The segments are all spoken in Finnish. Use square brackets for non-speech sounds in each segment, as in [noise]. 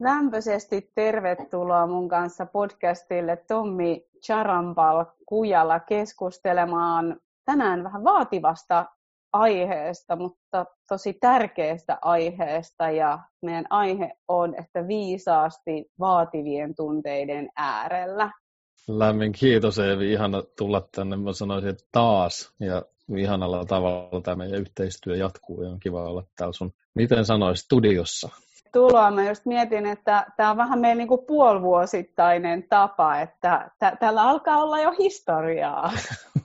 lämpöisesti tervetuloa mun kanssa podcastille Tommi Charampal Kujalla keskustelemaan tänään vähän vaativasta aiheesta, mutta tosi tärkeästä aiheesta. Ja meidän aihe on, että viisaasti vaativien tunteiden äärellä. Lämmin kiitos Eevi, ihana tulla tänne. Mä sanoisin, että taas ja ihanalla tavalla tämä meidän yhteistyö jatkuu ja on kiva olla täällä sun, miten sanois, studiossa tuloa. Mä just mietin, että tämä on vähän meidän niin puolivuosittainen tapa, että t- täällä alkaa olla jo historiaa.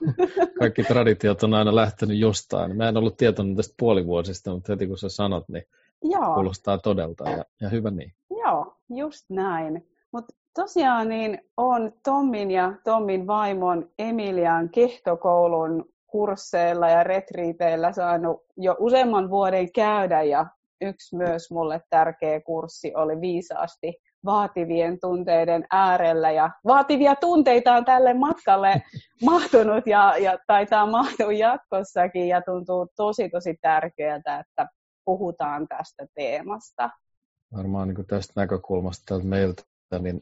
[laughs] Kaikki traditiot on aina lähtenyt jostain. Mä en ollut tietoinen tästä puolivuosista, mutta heti kun sä sanot, niin Joo. kuulostaa todelta ja, ja hyvä niin. Joo, just näin. Mutta tosiaan niin on Tommin ja Tommin vaimon Emilian kehtokoulun kursseilla ja retriiteillä saanut jo useamman vuoden käydä ja yksi myös mulle tärkeä kurssi oli viisaasti vaativien tunteiden äärellä. Ja vaativia tunteita on tälle matkalle [laughs] mahtunut ja, ja taitaa mahtua jatkossakin ja tuntuu tosi tosi tärkeältä, että puhutaan tästä teemasta. Varmaan niin tästä näkökulmasta meiltä, niin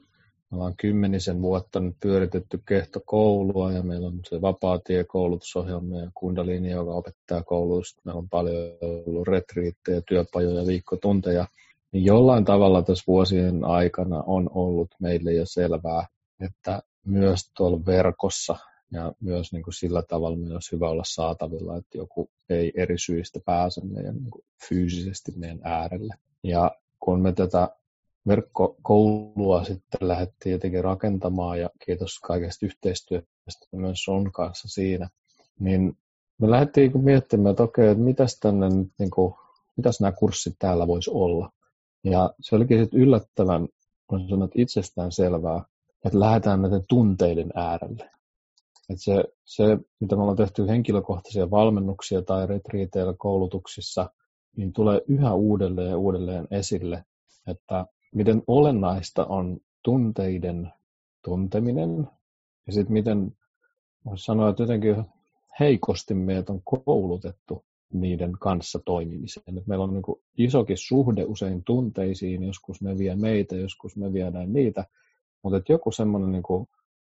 me ollaan kymmenisen vuotta nyt pyöritetty kehtokoulua ja meillä on se vapaatiekoulutusohjelma ja kundalini, joka opettaa koulutusta. Meillä on paljon ollut retriittejä, työpajoja, viikkotunteja. Niin jollain tavalla tässä vuosien aikana on ollut meille jo selvää, että myös tuolla verkossa ja myös niin kuin sillä tavalla myös hyvä olla saatavilla, että joku ei eri syistä pääse meidän niin kuin fyysisesti meidän äärelle. Ja kun me tätä verkkokoulua sitten lähdettiin jotenkin rakentamaan ja kiitos kaikesta yhteistyöstä myös sun kanssa siinä, niin me lähdettiin niinku miettimään, että okei, että mitäs, tänne nyt, niin kuin, mitäs nämä kurssit täällä voisi olla. Ja se olikin sitten yllättävän, kun sanot itsestään selvää, että lähdetään näiden tunteiden äärelle. Että se, se, mitä me ollaan tehty henkilökohtaisia valmennuksia tai retriiteillä koulutuksissa, niin tulee yhä uudelleen ja uudelleen esille, että miten olennaista on tunteiden tunteminen ja sitten miten voisi sanoa, että jotenkin heikosti meidät on koulutettu niiden kanssa toimimiseen. Et meillä on niin isokin suhde usein tunteisiin, joskus ne vie meitä, joskus me viedään niitä, mutta että joku semmoinen niin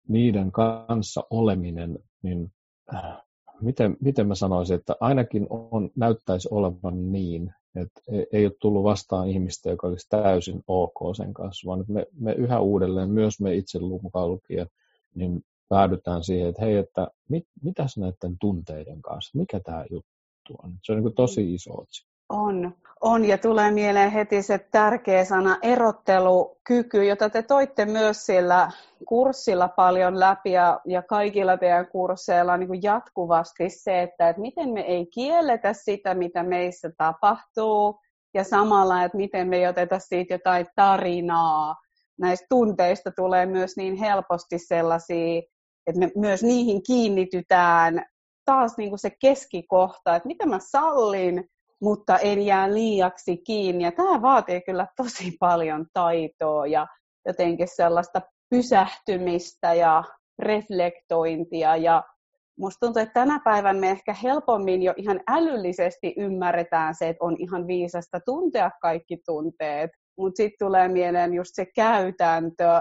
niiden kanssa oleminen, niin äh, miten, miten mä sanoisin, että ainakin on, näyttäisi olevan niin, että ei ole tullut vastaan ihmistä, joka olisi täysin ok sen kanssa, vaan me, me yhä uudelleen, myös me itse mukaan lukien, niin päädytään siihen, että hei, että mit, mitäs näiden tunteiden kanssa, mikä tämä juttu on. Se on niin tosi iso otsikko. On, on ja tulee mieleen heti se tärkeä sana erottelukyky, jota te toitte myös sillä kurssilla paljon läpi ja, ja kaikilla teidän kursseilla niin kuin jatkuvasti se, että, että miten me ei kielletä sitä, mitä meissä tapahtuu ja samalla, että miten me ei oteta siitä jotain tarinaa. Näistä tunteista tulee myös niin helposti sellaisia, että me myös niihin kiinnitytään taas niin kuin se keskikohta, että mitä mä sallin, mutta en jää liiaksi kiinni. Ja tämä vaatii kyllä tosi paljon taitoa ja jotenkin sellaista pysähtymistä ja reflektointia. Ja musta tuntuu, että tänä päivänä me ehkä helpommin jo ihan älyllisesti ymmärretään se, että on ihan viisasta tuntea kaikki tunteet. Mutta sitten tulee mieleen just se käytäntö,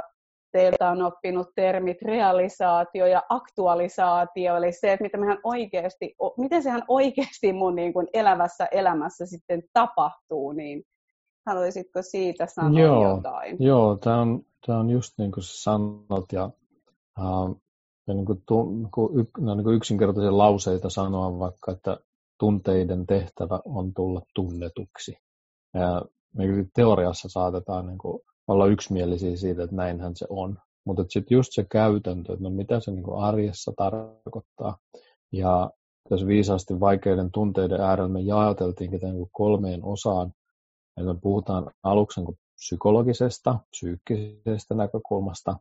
teiltä on oppinut termit realisaatio ja aktualisaatio, eli se, että mitä mehän oikeasti, miten sehän oikeasti mun niin kuin elävässä elämässä sitten tapahtuu, niin haluaisitko siitä sanoa joo, jotain? Joo, tämä on, tämä on just niin kuin sanot, ja, ja niin kuin, kuin, no, niin kuin yksinkertaisia lauseita sanoa vaikka, että tunteiden tehtävä on tulla tunnetuksi. Ja me teoriassa saatetaan niin kuin, olla yksimielisiä siitä, että näinhän se on. Mutta sitten just se käytäntö, että no mitä se niinku arjessa tarkoittaa. Ja tässä viisaasti vaikeiden tunteiden äärellä me jaoteltiinkin niinku kolmeen osaan. Eli me puhutaan aluksi niinku psykologisesta, psyykkisestä näkökulmasta.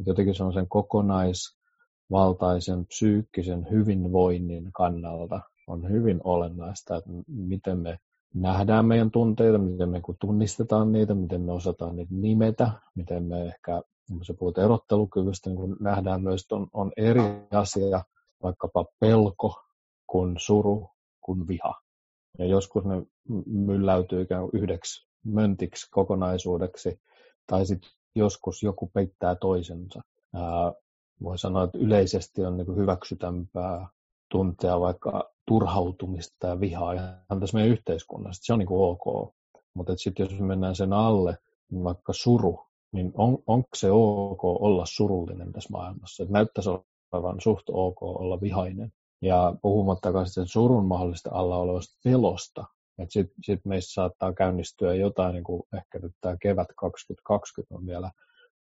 Että jotenkin se on sen kokonaisvaltaisen psyykkisen hyvinvoinnin kannalta on hyvin olennaista, että miten me nähdään meidän tunteita, miten me tunnistetaan niitä, miten me osataan niitä nimetä, miten me ehkä, sä puhut erottelukyvystä, niin kun nähdään myös, että on, on eri asia, vaikkapa pelko kuin suru kuin viha. Ja joskus ne mylläytyy ikään kuin yhdeksi möntiksi kokonaisuudeksi. tai sitten joskus joku peittää toisensa. Ää, voi sanoa, että yleisesti on niin hyväksytämpää tuntea vaikka turhautumista ja vihaa ihan tässä meidän yhteiskunnassa. Se on niin kuin ok. Mutta sitten jos me mennään sen alle, niin vaikka suru, niin on, onko se ok olla surullinen tässä maailmassa? Et näyttäisi olevan suht ok olla vihainen. Ja puhumattakaan sitten surun mahdollista alla olevasta pelosta. Että sitten sit meissä saattaa käynnistyä jotain, niin kuin ehkä nyt tämä kevät 2020 on vielä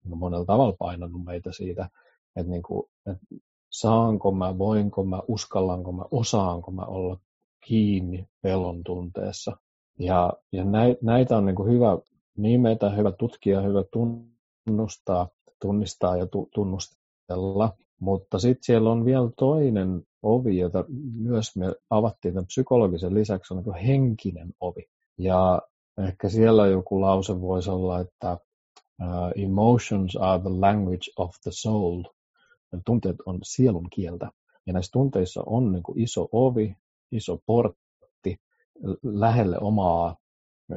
niin monella tavalla painanut meitä siitä, että, niin kuin, että saanko mä, voinko mä, uskallanko mä, osaanko mä olla kiinni pelon tunteessa. Ja, ja näitä on niin kuin hyvä nimetä, hyvä tutkia, hyvä tunnustaa, tunnistaa ja tunnustella. Mutta sitten siellä on vielä toinen ovi, jota myös me avattiin tämän psykologisen lisäksi, on niin henkinen ovi. Ja ehkä siellä joku lause voisi olla, että uh, emotions are the language of the soul. Tunteet on sielun kieltä. Ja näissä tunteissa on niin kuin iso ovi, iso portti lähelle omaa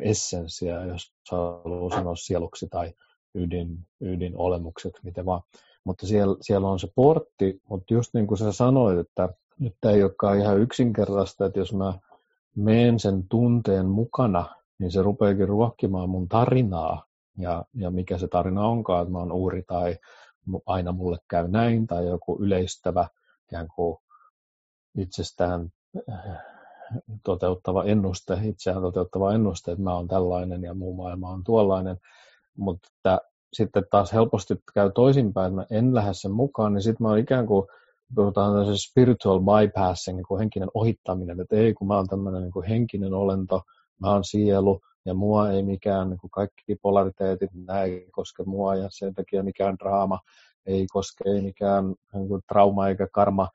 essenssiä, jos haluaa sanoa sieluksi tai ydin, ydinolemukseksi, miten vaan. Mutta siellä, siellä on se portti, mutta just niin kuin sä sanoit, että nyt tämä ei olekaan ihan yksinkertaista, että jos mä menen sen tunteen mukana, niin se rupeakin ruokkimaan mun tarinaa. Ja, ja mikä se tarina onkaan, että mä oon uhri tai aina mulle käy näin, tai joku yleistävä ikään kuin itsestään äh, toteuttava ennuste, itseään toteuttava ennuste, että mä oon tällainen ja muu maailma on tuollainen. Mutta sitten taas helposti käy toisinpäin, että mä en lähde sen mukaan, niin sitten mä oon ikään kuin puhutaan tämmöisen spiritual bypassing, niin kuin henkinen ohittaminen, että ei kun mä oon tämmöinen niin henkinen olento, mä oon sielu ja mua ei mikään, niin kuin kaikki polariteetit, nämä ei koske mua ja sen takia mikään draama ei koske, ei mikään niin kuin trauma eikä karma.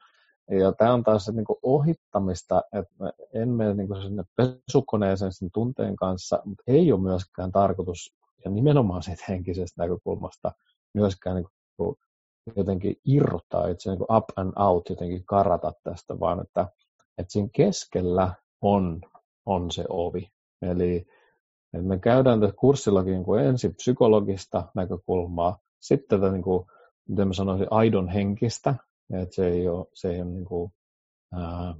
Ja tämä on taas niin kuin ohittamista, että en mene niin kuin sinne pesukoneeseen sen tunteen kanssa, mutta ei ole myöskään tarkoitus, ja nimenomaan siitä henkisestä näkökulmasta, myöskään niin kuin jotenkin irrottaa itse niin up and out, jotenkin karata tästä, vaan että, että siinä keskellä on, on se ovi. Eli että me käydään tässä kurssillakin niin kuin ensin psykologista näkökulmaa, sitten tätä, niin kuin, miten mä sanoisin, aidon henkistä, että se ei ole, se ei ole niin kuin, ää,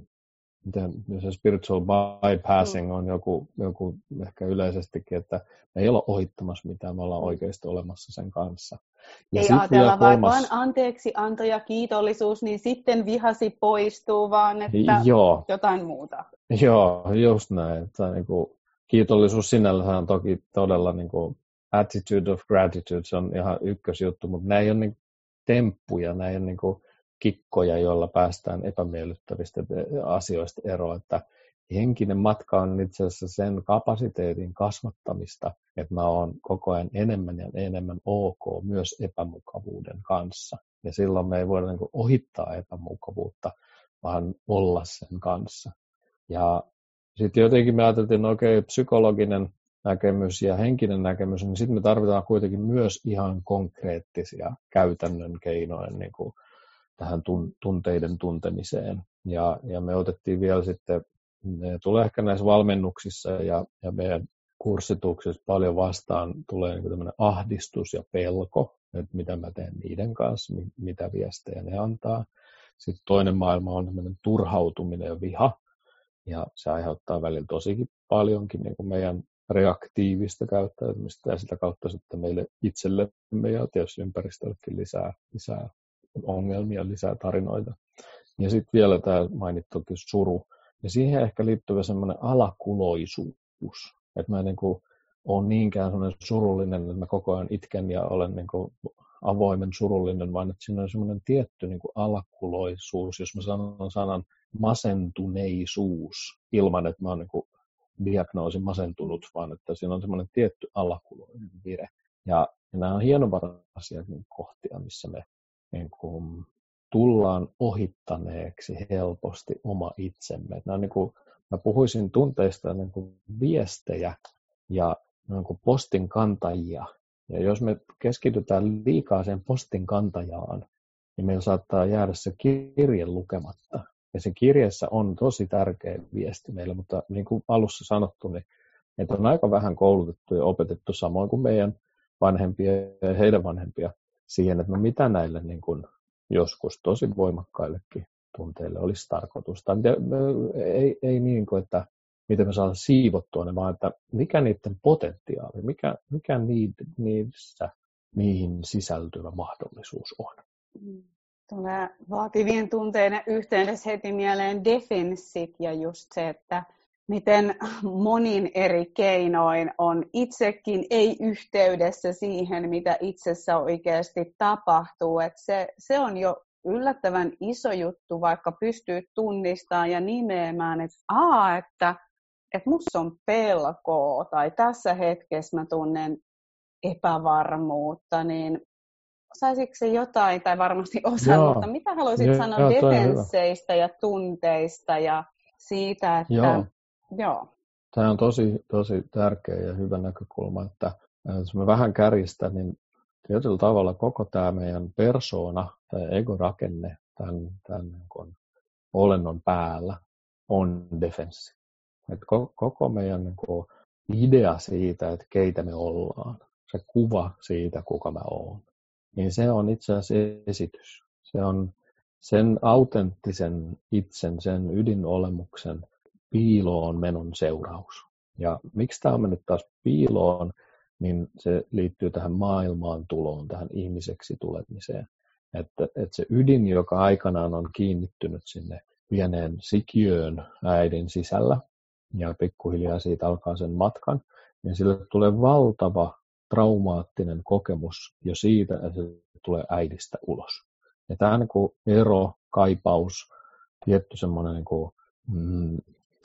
miten se spiritual bypassing on joku, joku ehkä yleisestikin, että me ei olla ohittamassa mitään, me ollaan oikeasti olemassa sen kanssa. Ja ei ajatella kolmas... vain anteeksi anto ja kiitollisuus, niin sitten vihasi poistuu, vaan että Joo. jotain muuta. Joo, just näin. Että niin kuin, kiitollisuus sinällään on toki todella niin kuin, attitude of gratitude, se on ihan ykkösjuttu, mutta nämä ei ole niin temppuja, nämä ei ole niin kuin, kikkoja, joilla päästään epämiellyttävistä asioista eroon, että henkinen matka on itse asiassa sen kapasiteetin kasvattamista, että mä oon koko ajan enemmän ja enemmän ok myös epämukavuuden kanssa. Ja silloin me ei voida niin ohittaa epämukavuutta, vaan olla sen kanssa. Ja sitten jotenkin me ajateltiin, että okei, psykologinen näkemys ja henkinen näkemys, niin sitten me tarvitaan kuitenkin myös ihan konkreettisia käytännön keinoja niin kuin tähän tunteiden tuntemiseen. Ja, ja me otettiin vielä sitten, ne tulee ehkä näissä valmennuksissa ja, ja meidän kurssituksissa paljon vastaan tulee niin tämmöinen ahdistus ja pelko, että mitä mä teen niiden kanssa, mitä viestejä ne antaa. Sitten toinen maailma on tämmöinen turhautuminen ja viha, ja se aiheuttaa välillä tosikin paljonkin niin kuin meidän reaktiivista käyttäytymistä ja sitä kautta sitten meille itsellemme ja tietysti ympäristöllekin lisää, lisää ongelmia, lisää tarinoita. Ja sitten vielä tämä mainittukin suru. Ja siihen ehkä liittyvä semmoinen alakuloisuus. Että mä en niin kuin ole niinkään semmoinen surullinen, että mä koko ajan itken ja olen niin kuin avoimen surullinen, vaan että siinä on semmoinen tietty niin kuin alakuloisuus, jos mä sanon sanan masentuneisuus, ilman että mä oon niin diagnoosi masentunut, vaan että siinä on semmoinen tietty alakuloinen vire. Ja, ja nämä on hienovaraisia niin kohtia, missä me niin kuin, tullaan ohittaneeksi helposti oma itsemme. Nämä niin kuin, mä puhuisin tunteista niin kuin viestejä ja niin kuin postin kantajia. Ja jos me keskitytään liikaa sen postin kantajaan, niin meillä saattaa jäädä se kirje lukematta. Ja se kirjeessä on tosi tärkeä viesti meille, mutta niin kuin alussa sanottu, niin että on aika vähän koulutettu ja opetettu samoin kuin meidän vanhempia ja heidän vanhempia siihen, että no mitä näille niin kuin joskus tosi voimakkaillekin tunteille olisi tarkoitus. Tai ei, ei niin kuin, että miten me saadaan siivottua ne, vaan että mikä niiden potentiaali, mikä, mikä niissä niihin sisältyvä mahdollisuus on. Tulee vaativien tunteiden yhteydessä heti mieleen defenssit ja just se, että miten monin eri keinoin on itsekin ei-yhteydessä siihen, mitä itsessä oikeasti tapahtuu. Et se, se on jo yllättävän iso juttu, vaikka pystyy tunnistamaan ja nimeämään, että, aa, että, että musta on pelkoa tai tässä hetkessä mä tunnen epävarmuutta, niin saisiko se jotain, tai varmasti osa, joo. mutta mitä haluaisit joo, sanoa joo, defensseistä ja tunteista ja siitä, että... Joo. joo. Tämä on tosi, tosi tärkeä ja hyvä näkökulma, että jos me vähän kärjistä, niin tietyllä tavalla koko tämä meidän persoona tai egorakenne tämän, tämän niin olennon päällä on defenssi. Et koko meidän niin kuin, idea siitä, että keitä me ollaan, se kuva siitä, kuka mä oon, niin se on itse asiassa esitys. Se on sen autenttisen itsen, sen ydinolemuksen piiloon menon seuraus. Ja miksi tämä on mennyt taas piiloon, niin se liittyy tähän maailmaan tuloon, tähän ihmiseksi tulemiseen. Että, että se ydin, joka aikanaan on kiinnittynyt sinne pieneen sikiöön äidin sisällä, ja pikkuhiljaa siitä alkaa sen matkan, niin sille tulee valtava traumaattinen kokemus jo siitä, että se tulee äidistä ulos. Ja tämä niin kuin ero, kaipaus, tietty semmoinen niin kuin, mm,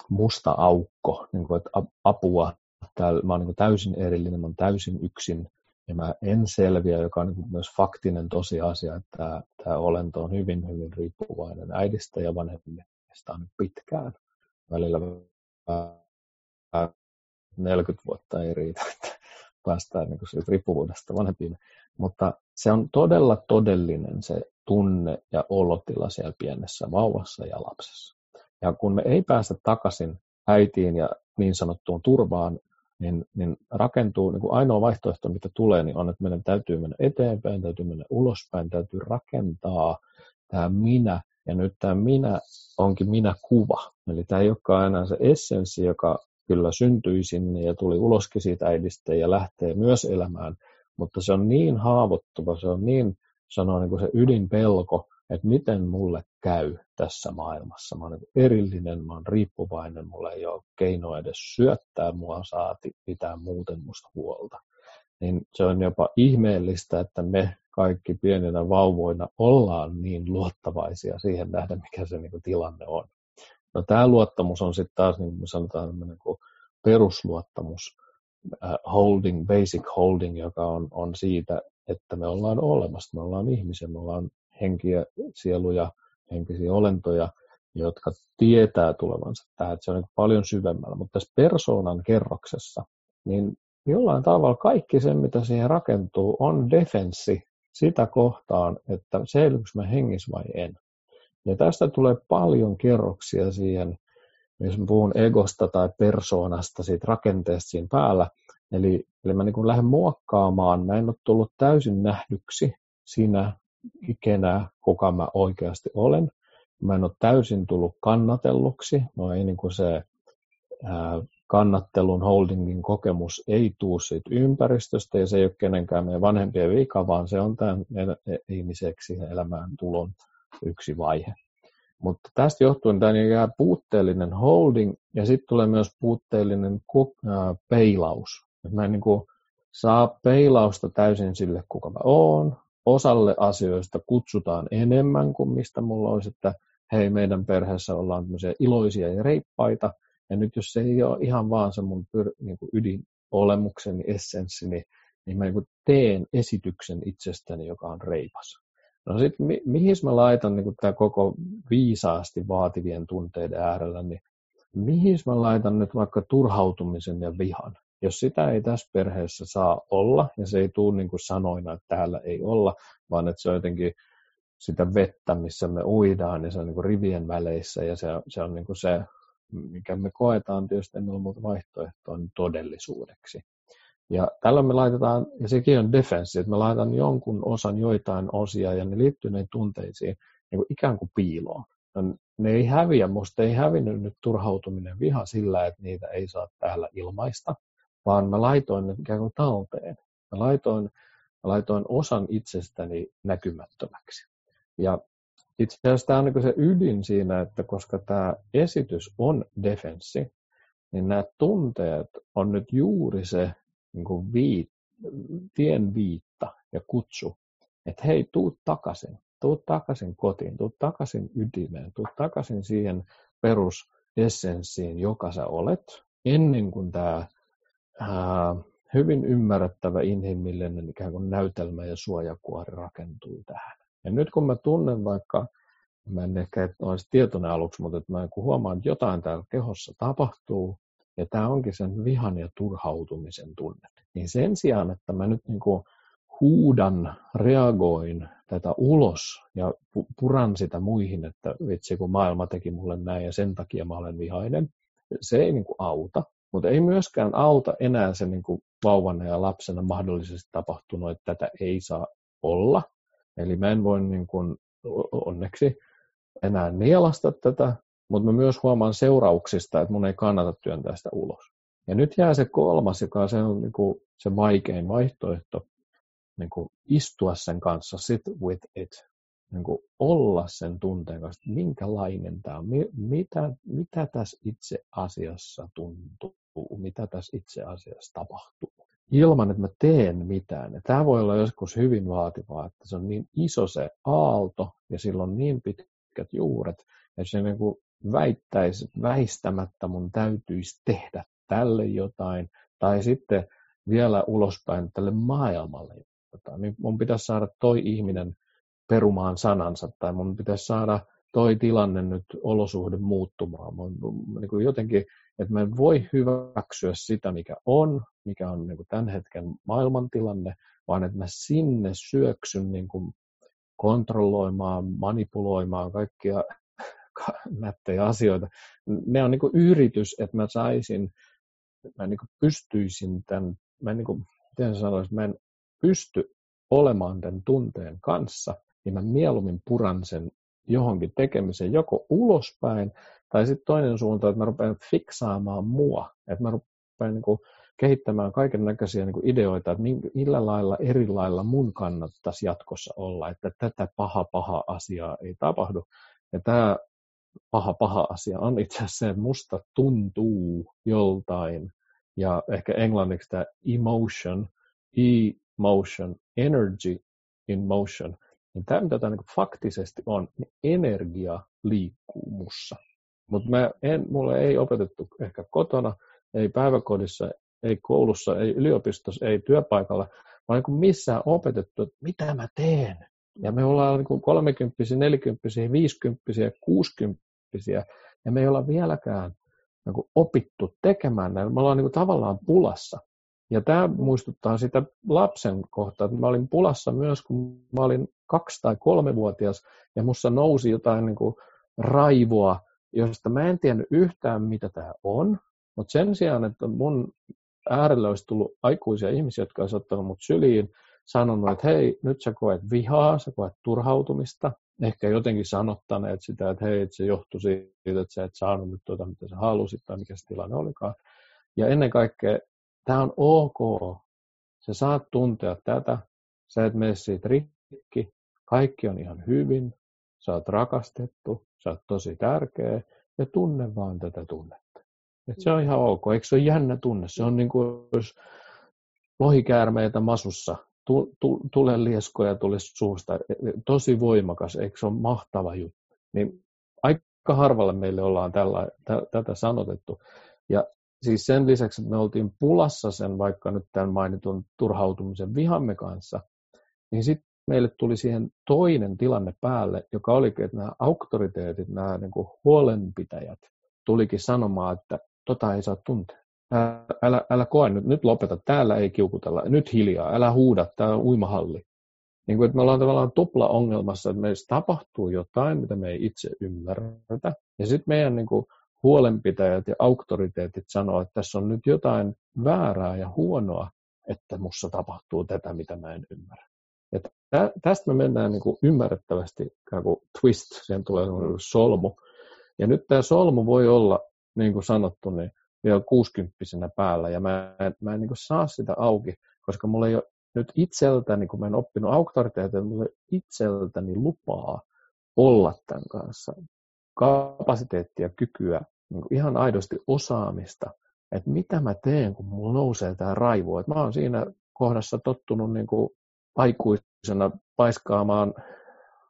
musta aukko, niin kuin, että apua, täällä, mä olen niin täysin erillinen, mä olen täysin yksin, ja mä en selviä, joka on niin myös faktinen tosiasia, että tämä, tämä olento on hyvin, hyvin riippuvainen äidistä ja vanhemmista on pitkään. Välillä 40 vuotta ei riitä, että päästään niin siitä riippuvuudesta vanhempiin. Mutta se on todella todellinen se tunne ja olotila siellä pienessä vauvassa ja lapsessa. Ja kun me ei päästä takaisin äitiin ja niin sanottuun turvaan, niin, niin rakentuu, niin kuin ainoa vaihtoehto, mitä tulee, niin on, että meidän täytyy mennä eteenpäin, täytyy mennä ulospäin, täytyy rakentaa tämä minä, ja nyt tämä minä onkin minä-kuva. Eli tämä ei olekaan enää se essenssi, joka kyllä syntyi sinne ja tuli uloskin siitä äidistä ja lähtee myös elämään, mutta se on niin haavoittuva, se on niin, sanoo niin kuin se ydinpelko, että miten mulle käy tässä maailmassa. Mä olen erillinen, mä olen riippuvainen, mulla ei ole keinoa edes syöttää mua saati pitää muuten musta huolta. Niin se on jopa ihmeellistä, että me kaikki pieninä vauvoina ollaan niin luottavaisia siihen nähdä, mikä se niin tilanne on. No tämä luottamus on sitten taas, niin kuin sanotaan, niin kuin perusluottamus, holding, basic holding, joka on, on siitä, että me ollaan olemassa, me ollaan ihmisiä, me ollaan henkiä, sieluja, henkisiä olentoja, jotka tietää tulevansa tähän, että se on niin paljon syvemmällä. Mutta tässä persoonan kerroksessa, niin jollain tavalla kaikki se, mitä siihen rakentuu, on defenssi sitä kohtaan, että selvyykö mä hengissä vai en. Ja tästä tulee paljon kerroksia siihen, jos mä puhun egosta tai persoonasta, siitä rakenteesta siinä päällä. Eli, eli mä niin lähden muokkaamaan, mä en ole tullut täysin nähdyksi siinä ikenä, kuka mä oikeasti olen. Mä en ole täysin tullut kannatelluksi. No ei niin kuin se ää, kannattelun holdingin kokemus ei tuu siitä ympäristöstä ja se ei ole kenenkään meidän vanhempien vika, vaan se on tämän ihmiseksi elämään tulon yksi vaihe. Mutta tästä johtuen tämä jää puutteellinen holding ja sitten tulee myös puutteellinen peilaus. mä en niin kuin saa peilausta täysin sille, kuka mä oon. Osalle asioista kutsutaan enemmän kuin mistä mulla olisi, että hei, meidän perheessä ollaan iloisia ja reippaita. Ja nyt jos se ei ole ihan vaan se mun pyr- niin kuin ydinolemukseni, essenssini, niin, niin mä niin kuin teen esityksen itsestäni, joka on reipas. No sitten mi- mihin mä laitan niin tämä koko viisaasti vaativien tunteiden äärellä, niin mihin mä laitan nyt vaikka turhautumisen ja vihan? Jos sitä ei tässä perheessä saa olla, ja se ei tule niin kuin sanoina, että täällä ei olla, vaan että se on jotenkin sitä vettä, missä me uidaan, niin se on niin kuin rivien väleissä, ja se, se on niin kuin se, mikä me koetaan tietysti, en ole muuta vaihtoehtoa, niin todellisuudeksi. Ja tällä me laitetaan, ja sekin on defenssi, että me laitetaan jonkun osan joitain osia, ja ne liittyy näihin tunteisiin niin kuin ikään kuin piiloon. Ne ei häviä, musta ei hävinnyt nyt turhautuminen viha sillä, että niitä ei saa täällä ilmaista, vaan mä laitoin ne ikään kuin talteen. Mä laitoin, mä laitoin osan itsestäni näkymättömäksi. Ja itse asiassa tämä on niin se ydin siinä, että koska tämä esitys on defenssi, niin nämä tunteet on nyt juuri se niin kuin viit, tien viitta ja kutsu, että hei, tuu takaisin, tuu takaisin kotiin, tuu takaisin ydimeen, tuu takaisin siihen perusessenssiin, joka sä olet, ennen kuin tämä hyvin ymmärrettävä inhimillinen ikään kuin näytelmä ja suojakuori rakentuu tähän. Ja nyt kun mä tunnen vaikka, mä en ehkä olisi tietoinen aluksi, mutta että mä kun huomaan, että jotain täällä kehossa tapahtuu, ja tämä onkin sen vihan ja turhautumisen tunne. Niin sen sijaan, että mä nyt niin kuin huudan, reagoin tätä ulos ja puran sitä muihin, että vitsi kun maailma teki mulle näin ja sen takia mä olen vihainen, se ei niin kuin auta. Mutta ei myöskään auta enää se niin kuin vauvana ja lapsena mahdollisesti tapahtunut, että tätä ei saa olla. Eli mä en voi niin kuin, onneksi enää nielasta tätä, mutta mä myös huomaan seurauksista, että mun ei kannata työntää sitä ulos. Ja nyt jää se kolmas, joka on se, niin kuin se vaikein vaihtoehto, niin kuin istua sen kanssa, sit with it, niin kuin olla sen tunteen kanssa, minkälainen tämä on, mitä, mitä tässä itse asiassa tuntuu, mitä tässä itse asiassa tapahtuu. Ilman, että mä teen mitään. Ja tämä voi olla joskus hyvin vaativaa, että se on niin iso se aalto ja sillä on niin pitkät juuret, että se niin kuin väittäisi, että väistämättä mun täytyisi tehdä tälle jotain, tai sitten vielä ulospäin tälle maailmalle jotain. Niin mun pitäisi saada toi ihminen perumaan sanansa, tai mun pitäisi saada toi tilanne nyt olosuhde muuttumaan. Mun, niin kuin jotenkin, että mä en voi hyväksyä sitä, mikä on, mikä on niin kuin tämän hetken maailmantilanne, vaan että mä sinne syöksyn niin kuin kontrolloimaan, manipuloimaan kaikkia [laughs] nättejä asioita. Ne on niin yritys, että mä saisin, mä niin pystyisin tämän, mä en niin kuin, miten sanoisin, mä en pysty olemaan tämän tunteen kanssa, niin mä mieluummin puran sen johonkin tekemiseen, joko ulospäin, tai sitten toinen suunta, että mä rupean fiksaamaan mua, että mä rupean niin kuin kehittämään kaiken näköisiä niin ideoita, että millä lailla eri lailla mun kannattaisi jatkossa olla, että tätä paha paha asiaa ei tapahdu. Ja tämä paha paha asia on itse asiassa se, musta tuntuu joltain, ja ehkä englanniksi tämä emotion, emotion, energy in motion, niin tämä mitä tämä niin faktisesti on, niin energia liikkuu mussa. Mutta mulle ei opetettu ehkä kotona, ei päiväkodissa, ei koulussa, ei yliopistossa, ei työpaikalla, vaan niin missään opetettu, että mitä mä teen. Ja me ollaan niin 30, 40, 50, 60 ja me ei olla vieläkään niin kuin opittu tekemään näin. Me ollaan niin kuin tavallaan pulassa. Ja tämä muistuttaa sitä lapsen kohtaa, että mä olin pulassa myös, kun mä olin kaksi- tai kolmevuotias, ja musta nousi jotain niin kuin raivoa, josta mä en tiennyt yhtään, mitä tämä on. Mutta sen sijaan, että mun äärellä olisi tullut aikuisia ihmisiä, jotka olisivat ottanut mut syliin, sanonut, että hei, nyt sä koet vihaa, sä koet turhautumista, ehkä jotenkin sanottaneet sitä, että hei, se johtui siitä, että sä et saanut nyt tuota, mitä sä halusit tai mikä se tilanne olikaan. Ja ennen kaikkea, tämä on ok. Sä saat tuntea tätä, sä et mene siitä rikki, kaikki on ihan hyvin, sä oot rakastettu, sä oot tosi tärkeä ja tunne vaan tätä tunnetta. Et se on ihan ok, eikö se ole jännä tunne? Se on niin kuin, jos lohikäärmeitä masussa tule lieskoja tule suusta, tosi voimakas, eikö se ole mahtava juttu? Niin aika harvalle meille ollaan tällä, t- tätä sanotettu. Ja siis sen lisäksi, että me oltiin pulassa sen vaikka nyt tämän mainitun turhautumisen vihamme kanssa, niin sitten meille tuli siihen toinen tilanne päälle, joka oli, että nämä auktoriteetit, nämä niin kuin huolenpitäjät, tulikin sanomaan, että tota ei saa tuntea älä, älä koe nyt, nyt lopeta, täällä ei kiukutella, nyt hiljaa, älä huuda, tämä on uimahalli. Niin kuin, että me ollaan tavallaan tupla ongelmassa, että meissä tapahtuu jotain, mitä me ei itse ymmärretä. Ja sitten meidän niin kuin, huolenpitäjät ja auktoriteetit sanoo, että tässä on nyt jotain väärää ja huonoa että mussa tapahtuu tätä, mitä mä en ymmärrä. Että tästä me mennään niin kuin ymmärrettävästi kuin twist, siihen tulee solmu. Ja nyt tämä solmu voi olla, niin kuin sanottu, niin vielä 60 päällä, ja mä en, mä en niin saa sitä auki, koska mulla ei ole nyt itseltäni, kun mä en oppinut auktoriteetin, mulla itseltäni lupaa olla tämän kanssa kapasiteettia, kykyä, niin ihan aidosti osaamista, että mitä mä teen, kun mulla nousee tämä raivo. Että mä oon siinä kohdassa tottunut niin aikuisena paiskaamaan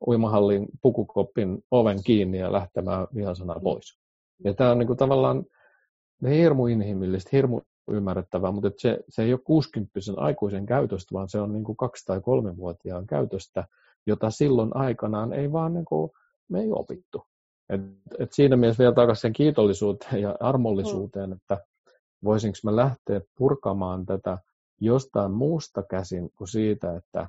uimahallin pukukopin oven kiinni ja lähtemään vihasana pois. Ja tämä on niin tavallaan hirmu inhimillistä, hirmu ymmärrettävää, mutta se, se ei ole 60 aikuisen käytöstä, vaan se on niin kuin kaksi- tai kolmenvuotiaan käytöstä, jota silloin aikanaan ei vaan niin kuin, me ei opittu. Et, et siinä mielessä vielä takaisin sen kiitollisuuteen ja armollisuuteen, mm. että voisinko mä lähteä purkamaan tätä jostain muusta käsin kuin siitä, että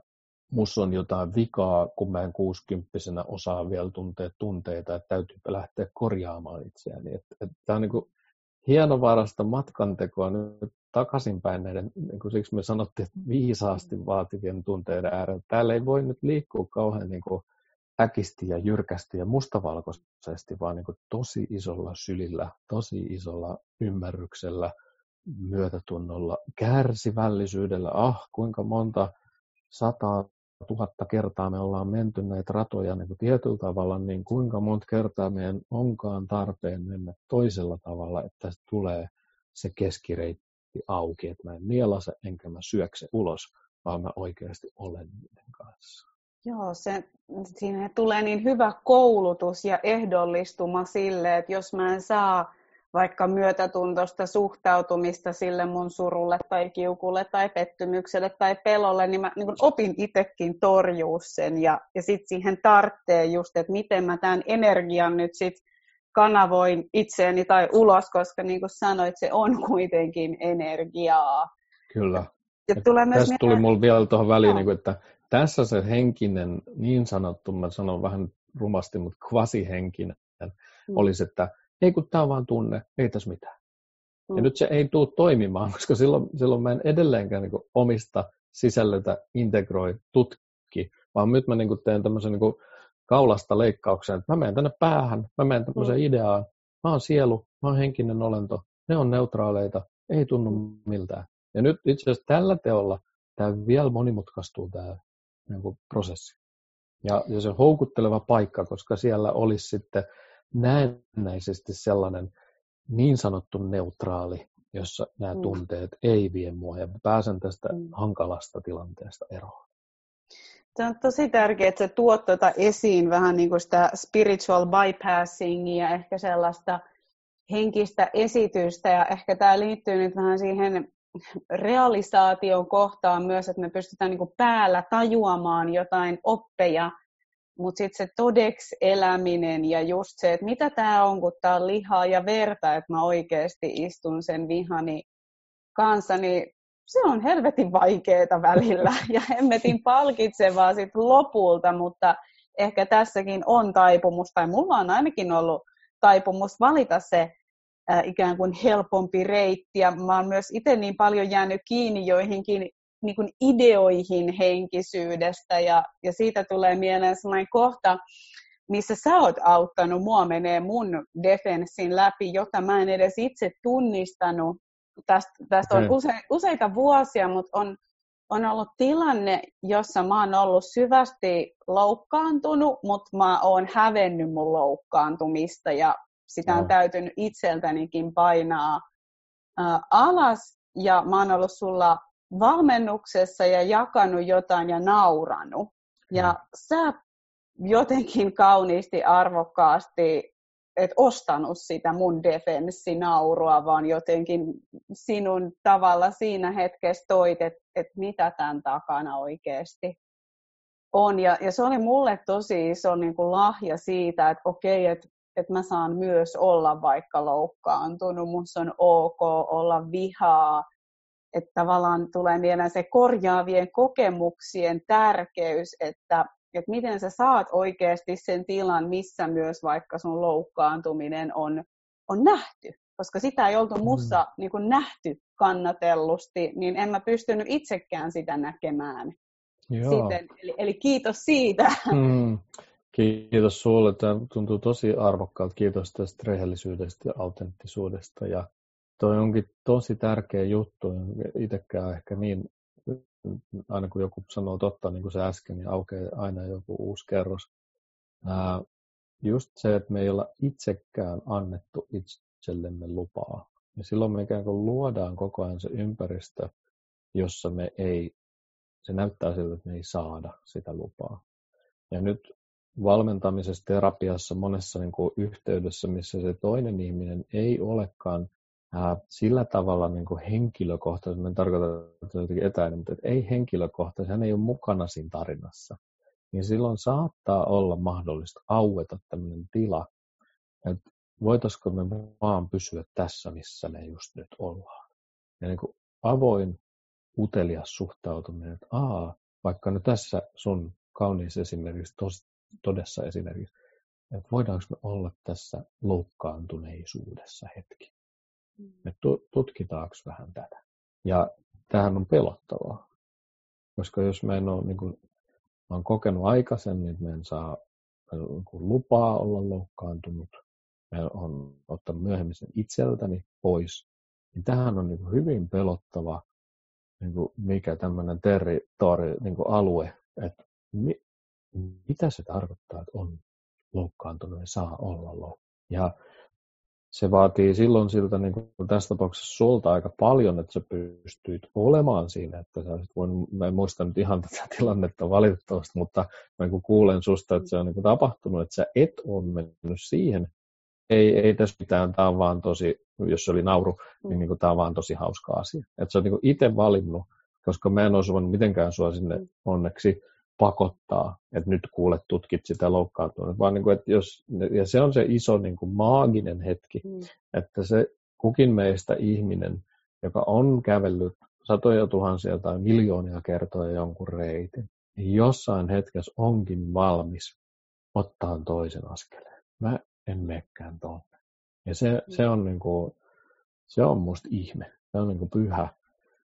musta on jotain vikaa, kun mä en kuusikymppisenä osaa vielä tuntea tunteita, että täytyy lähteä korjaamaan itseäni. Tämä on niin kuin hienovarasta matkantekoa nyt takaisinpäin näiden, niin kuin siksi me sanottiin, että viisaasti vaativien tunteiden äärellä. Täällä ei voi nyt liikkua kauhean niin kuin äkisti ja jyrkästi ja mustavalkoisesti, vaan niin kuin tosi isolla sylillä, tosi isolla ymmärryksellä, myötätunnolla, kärsivällisyydellä. Ah, kuinka monta sataa tuhatta kertaa me ollaan menty näitä ratoja niin kuin tietyllä tavalla, niin kuinka monta kertaa meidän onkaan tarpeen mennä toisella tavalla, että tulee se keskireitti auki, että mä en nielase enkä mä syökse ulos, vaan mä oikeasti olen niiden kanssa. Joo, se, siinä tulee niin hyvä koulutus ja ehdollistuma sille, että jos mä en saa vaikka myötätuntoista suhtautumista sille mun surulle tai kiukulle tai pettymykselle tai pelolle, niin mä niin kun opin itsekin torjuu sen ja, ja sitten siihen tarttee just, että miten mä tämän energian nyt sitten kanavoin itseeni tai ulos, koska niin kuin sanoit, se on kuitenkin energiaa. Kyllä. Ja tulee myös Tästä tuli mulle vielä tuohon väliin, no. niin kuin, että tässä se henkinen, niin sanottu, mä sanon vähän rumasti, mutta kvasihenkinen, mm. olisi, että ei kun tämä on vaan tunne, ei tässä mitään. Mm. Ja nyt se ei tule toimimaan, [laughs] koska silloin, silloin mä en edelleenkään niin omista sisällötä integroi, tutki, vaan nyt mä niin teen tämmöisen niin kaulasta leikkauksen, että mä menen tänne päähän, mä menen tämmöiseen mm. ideaan, mä oon sielu, mä oon henkinen olento, ne on neutraaleita, ei tunnu miltään. Ja nyt itse asiassa tällä teolla tämä vielä monimutkaistuu tämä niin kuin prosessi. Ja, ja se on houkutteleva paikka, koska siellä olisi sitten näennäisesti sellainen niin sanottu neutraali, jossa nämä mm. tunteet ei vie mua ja pääsen tästä mm. hankalasta tilanteesta eroon. Se on tosi tärkeää, että sä tuot tuota esiin vähän niin kuin sitä spiritual bypassingia, ehkä sellaista henkistä esitystä, ja ehkä tämä liittyy nyt vähän siihen realisaation kohtaan myös, että me pystytään niin kuin päällä tajuamaan jotain oppeja, mutta sitten se todeksi eläminen ja just se, että mitä tämä on, kun tämä on lihaa ja verta, että mä oikeasti istun sen vihani kanssa, niin se on helvetin vaikeaa välillä. [laughs] Ja hemmetin palkitsevaa sitten lopulta, mutta ehkä tässäkin on taipumus, tai mulla on ainakin ollut taipumus valita se ikään kuin helpompi reitti, ja mä oon myös itse niin paljon jäänyt kiinni joihinkin niin kuin ideoihin henkisyydestä ja, ja siitä tulee mieleen sellainen kohta, missä sä oot auttanut mua menee mun defenssin läpi, jota mä en edes itse tunnistanut. Tästä, tästä on use, useita vuosia, mutta on, on ollut tilanne, jossa mä oon ollut syvästi loukkaantunut, mutta mä oon hävennyt mun loukkaantumista ja sitä on no. täytynyt itseltänikin painaa ä, alas. Ja mä oon ollut sulla valmennuksessa ja jakanut jotain ja nauranut. Ja mm. sä jotenkin kauniisti, arvokkaasti et ostanut sitä mun defenssinaurua, vaan jotenkin sinun tavalla siinä hetkessä toit, että et mitä tämän takana oikeasti on. Ja, ja se oli mulle tosi iso niin kuin lahja siitä, että okei, että että mä saan myös olla vaikka loukkaantunut, musta on ok olla vihaa, että tavallaan tulee mieleen se korjaavien kokemuksien tärkeys, että, että miten sä saat oikeasti sen tilan, missä myös vaikka sun loukkaantuminen on, on nähty. koska sitä ei oltu mussa mm. niin kuin nähty kannatellusti, niin en mä pystynyt itsekään sitä näkemään. Joo. Siten, eli, eli kiitos siitä. Mm. Kiitos sulle. Tämä tuntuu tosi arvokkaalta. Kiitos tästä rehellisyydestä ja autenttisuudesta. Ja toi onkin tosi tärkeä juttu. Itsekään ehkä niin, aina kun joku sanoo totta, niin kuin se äsken, niin aukeaa aina joku uusi kerros. Ää, just se, että me ei olla itsekään annettu itsellemme lupaa. Ja silloin me ikään kuin luodaan koko ajan se ympäristö, jossa me ei, se näyttää siltä, että me ei saada sitä lupaa. Ja nyt valmentamisessa, terapiassa, monessa niin kuin yhteydessä, missä se toinen ihminen ei olekaan sillä tavalla niin kuin henkilökohtaisesti, en tarkoita, että jotenkin etäinen, mutta ei henkilökohtaisesti, hän ei ole mukana siinä tarinassa, niin silloin saattaa olla mahdollista aueta tämmöinen tila, että voitaisiko me vaan pysyä tässä, missä me just nyt ollaan. Ja niin kuin avoin, utelias suhtautuminen, että aa, vaikka nyt tässä sun kauniissa esimerkiksi tos, todessa esimerkiksi, että voidaanko me olla tässä loukkaantuneisuudessa hetki. Mm. Me tutkitaanko vähän tätä. Ja tähän on pelottavaa, koska jos mä en ole niin kuin, mä olen kokenut aikaisemmin, että mä en saa niin kuin lupaa olla loukkaantunut, mä olen ottanut myöhemmin sen itseltäni pois, niin tähän on niin kuin hyvin pelottava niin kuin mikä tämmöinen territori, niin kuin alue, että mi, mitä se tarkoittaa, että on loukkaantunut ja saa olla loukkaantunut. Ja se vaatii silloin siltä, niin kuin tässä tapauksessa sulta aika paljon, että sä pystyit olemaan siinä, että sä voin, mä en muista nyt ihan [laughs] tätä tilannetta valitettavasti, mutta mä kun kuulen susta, että se on niin kuin tapahtunut, että sä et ole mennyt siihen, ei, ei tässä mitään, tämä on vaan tosi, jos se oli nauru, niin, niin kuin, tämä on vaan tosi hauska asia. Että sä oot niin itse valinnut, koska mä en olisi voinut mitenkään sua sinne onneksi pakottaa, että nyt kuulet tutkit sitä loukkaantunut, vaan niin kuin, että jos, ja se on se iso niin kuin maaginen hetki, mm. että se kukin meistä ihminen, joka on kävellyt satoja tuhansia tai miljoonia kertoja jonkun reitin, niin jossain hetkessä onkin valmis ottaa toisen askeleen. Mä en menekään tuonne. Ja se, mm. se on niin kuin, se on musta ihme. Se on niin kuin pyhä,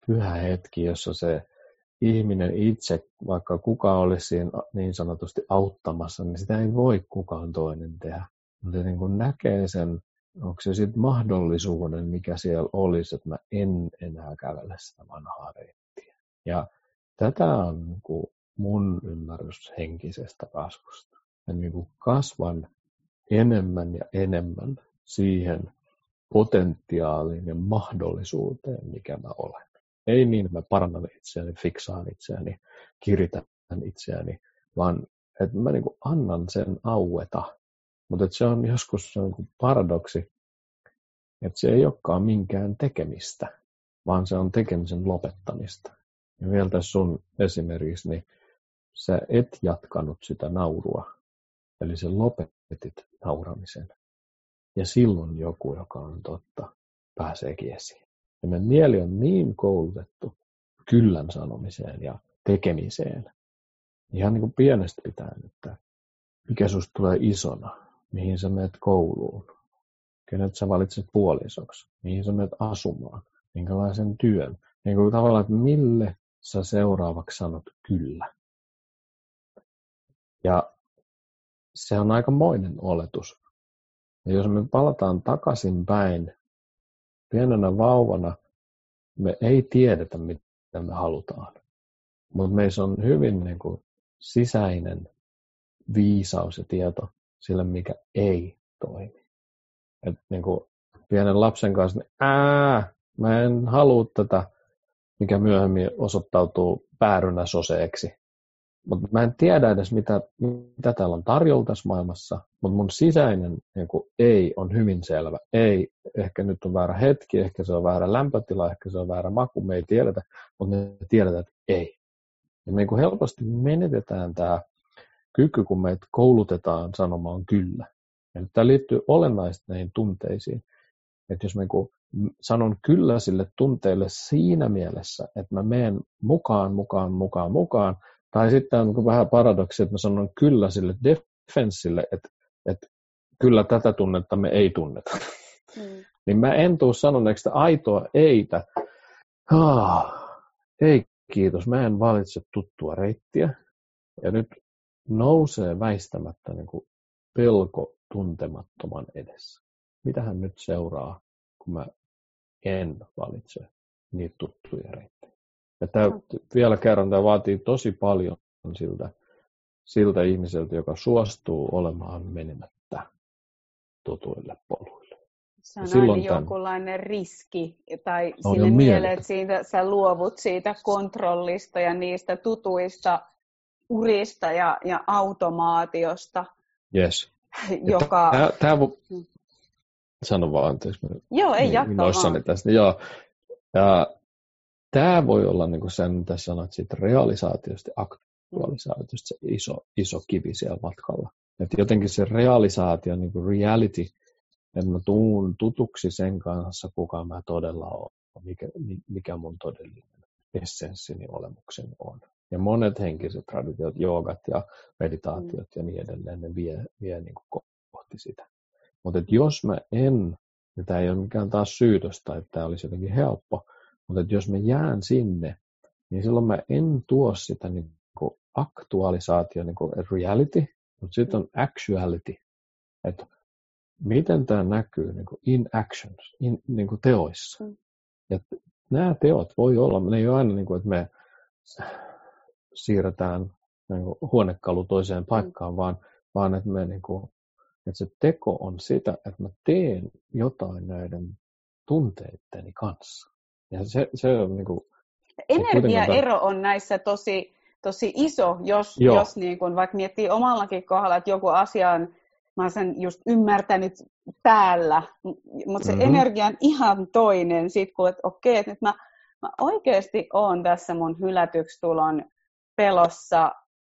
pyhä hetki, jossa se ihminen itse, vaikka kuka olisi niin sanotusti auttamassa, niin sitä ei voi kukaan toinen tehdä. Mutta niin kuin näkee sen, onko se sitten mahdollisuuden, mikä siellä olisi, että mä en enää kävele sitä vanhaa reittiä. Ja tätä on niin kuin mun ymmärrys henkisestä kasvusta. Ja niin kuin kasvan enemmän ja enemmän siihen potentiaaliin ja mahdollisuuteen, mikä mä olen. Ei niin, että mä parannan itseäni, fiksaan itseäni, kiritän itseäni, vaan että mä niin annan sen aueta. Mutta se on joskus se on niin paradoksi, että se ei olekaan minkään tekemistä, vaan se on tekemisen lopettamista. Ja vielä tässä sun esimerkiksi, niin sä et jatkanut sitä naurua. Eli se lopetit nauramisen. Ja silloin joku, joka on totta, pääseekin esiin. Ja meidän mieli on niin koulutettu kyllän sanomiseen ja tekemiseen. Ihan niin kuin pienestä pitäen, että mikä susta tulee isona, mihin sä menet kouluun, kenet sä valitset puolisoksi, mihin sä menet asumaan, minkälaisen työn. Niin kuin tavallaan, että mille sä seuraavaksi sanot kyllä. Ja se on aikamoinen oletus. Ja jos me palataan takaisin päin pienenä vauvana me ei tiedetä, mitä me halutaan. Mutta meissä on hyvin niin kuin, sisäinen viisaus ja tieto sille, mikä ei toimi. Et, niin kuin, pienen lapsen kanssa, niin ää, mä en halua tätä, mikä myöhemmin osoittautuu päärynä soseeksi. Mutta mä en tiedä edes, mitä, mitä täällä on tarjolla tässä maailmassa, mutta mun sisäinen niin kuin, ei on hyvin selvä. Ei, ehkä nyt on väärä hetki, ehkä se on väärä lämpötila, ehkä se on väärä maku, me ei tiedetä, mutta me tiedetään, että ei. Ja me niin kuin helposti menetetään tämä kyky, kun meitä koulutetaan sanomaan kyllä. Ja nyt tämä liittyy olennaisesti näihin tunteisiin. Että jos mä niin sanon kyllä sille tunteelle siinä mielessä, että mä menen mukaan, mukaan, mukaan, mukaan, tai sitten on vähän paradoksi, että mä sanon kyllä sille defenssille, että, että kyllä tätä tunnetta me ei tunneta. Mm. niin mä en tuu sanoneeksi sitä aitoa eitä. Ah, ei kiitos, mä en valitse tuttua reittiä. Ja nyt nousee väistämättä niin kuin pelko tuntemattoman edessä. Mitähän nyt seuraa, kun mä en valitse niitä tuttuja reittejä. Ja tämä, vielä kerran tämä vaatii tosi paljon siltä, siltä ihmiseltä, joka suostuu olemaan menemättä tutuille poluille. Se on silloin aina tämän... jonkunlainen riski, tai sinne mieleen, että siitä, sä luovut siitä kontrollista ja niistä tutuista urista ja, ja automaatiosta. Yes. [laughs] Joka... Tämä, tämä, Sano vaan, anteeksi. Joo, ei niin, jatka vaan. Tästä. Joo. Ja tämä voi olla niin kuin sen, mitä sanoit siitä realisaatiosta ja aktualisaatiosta, se iso, iso kivi siellä matkalla. Et jotenkin se realisaatio, niin kuin reality, että mä tuun tutuksi sen kanssa, kuka mä todella olen, mikä, mikä mun todellinen essenssini olemukseni on. Ja monet henkiset traditiot, joogat ja meditaatiot mm. ja niin edelleen, ne vie, vie niin kuin kohti sitä. Mutta jos mä en, ja tämä ei ole mikään taas syytöstä, että tämä olisi jotenkin helppo, mutta jos mä jään sinne, niin silloin mä en tuo sitä niin kuin aktualisaatio, niin kuin reality, mutta sitten on actuality. Että miten tämä näkyy niin kuin in actions, in, niin kuin teoissa. Mm. Ja nämä teot voi olla, ne ei ole aina niin kuin, että me siirretään niin kuin huonekalu toiseen mm. paikkaan, mm. vaan, vaan että me niin kuin että se teko on sitä, että mä teen jotain näiden tunteitteni kanssa. Ja se, se on niin kuin, Energiaero on näissä tosi, tosi iso, jos, jos niin kuin, vaikka miettii omallakin kohdalla, että joku asia on, mä olen sen just ymmärtänyt päällä, mutta se mm-hmm. energia on ihan toinen sit, kun että okei, että nyt mä, mä oikeasti oon tässä mun hylätyksi tulon pelossa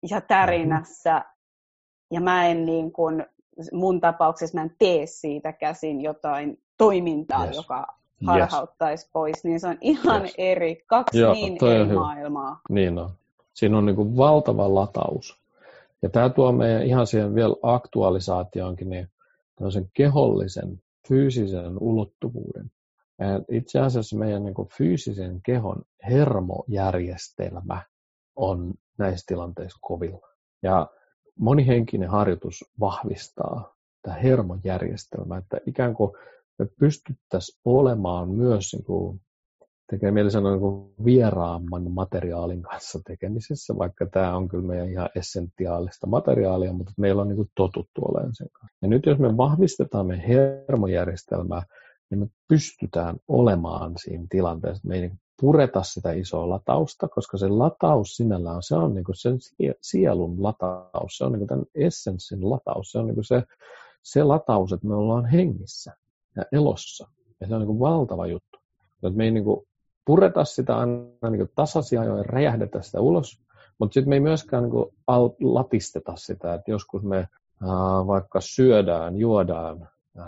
ja tärinässä, mm-hmm. ja mä en niin kuin mun tapauksessa mä en tee siitä käsin jotain toimintaa, yes. joka harhauttaisi yes. pois, niin se on ihan yes. eri, kaksi Joo, niin eri maailmaa. Niin on. Siinä on niin kuin valtava lataus. Ja tämä tuo meidän ihan siihen vielä aktualisaatioonkin niin sen kehollisen, fyysisen ulottuvuuden. Itse asiassa meidän niin kuin fyysisen kehon hermojärjestelmä on näissä tilanteissa kovilla. Ja monihenkinen harjoitus vahvistaa tämä hermojärjestelmä, että ikään kuin me pystyttäisiin olemaan myös niin kuin, tekee mieli sanoa niin kuin vieraamman materiaalin kanssa tekemisessä, vaikka tämä on kyllä meidän ihan essentiaalista materiaalia, mutta meillä on niin kuin totuttu olemaan sen kanssa. Ja nyt jos me vahvistetaan meidän hermojärjestelmää, niin me pystytään olemaan siinä tilanteessa, me ei pureta sitä isoa latausta, koska se lataus sinällään, se on niin kuin sen sielun lataus, se on niin kuin tämän essenssin lataus, se on niin kuin se, se lataus, että me ollaan hengissä ja elossa. Ja se on niin kuin valtava juttu. Että me ei niin kuin pureta sitä aina niin tasaisia ajoin, räjähdetä sitä ulos, mutta sitten me ei myöskään niin kuin latisteta sitä, että joskus me äh, vaikka syödään, juodaan, äh,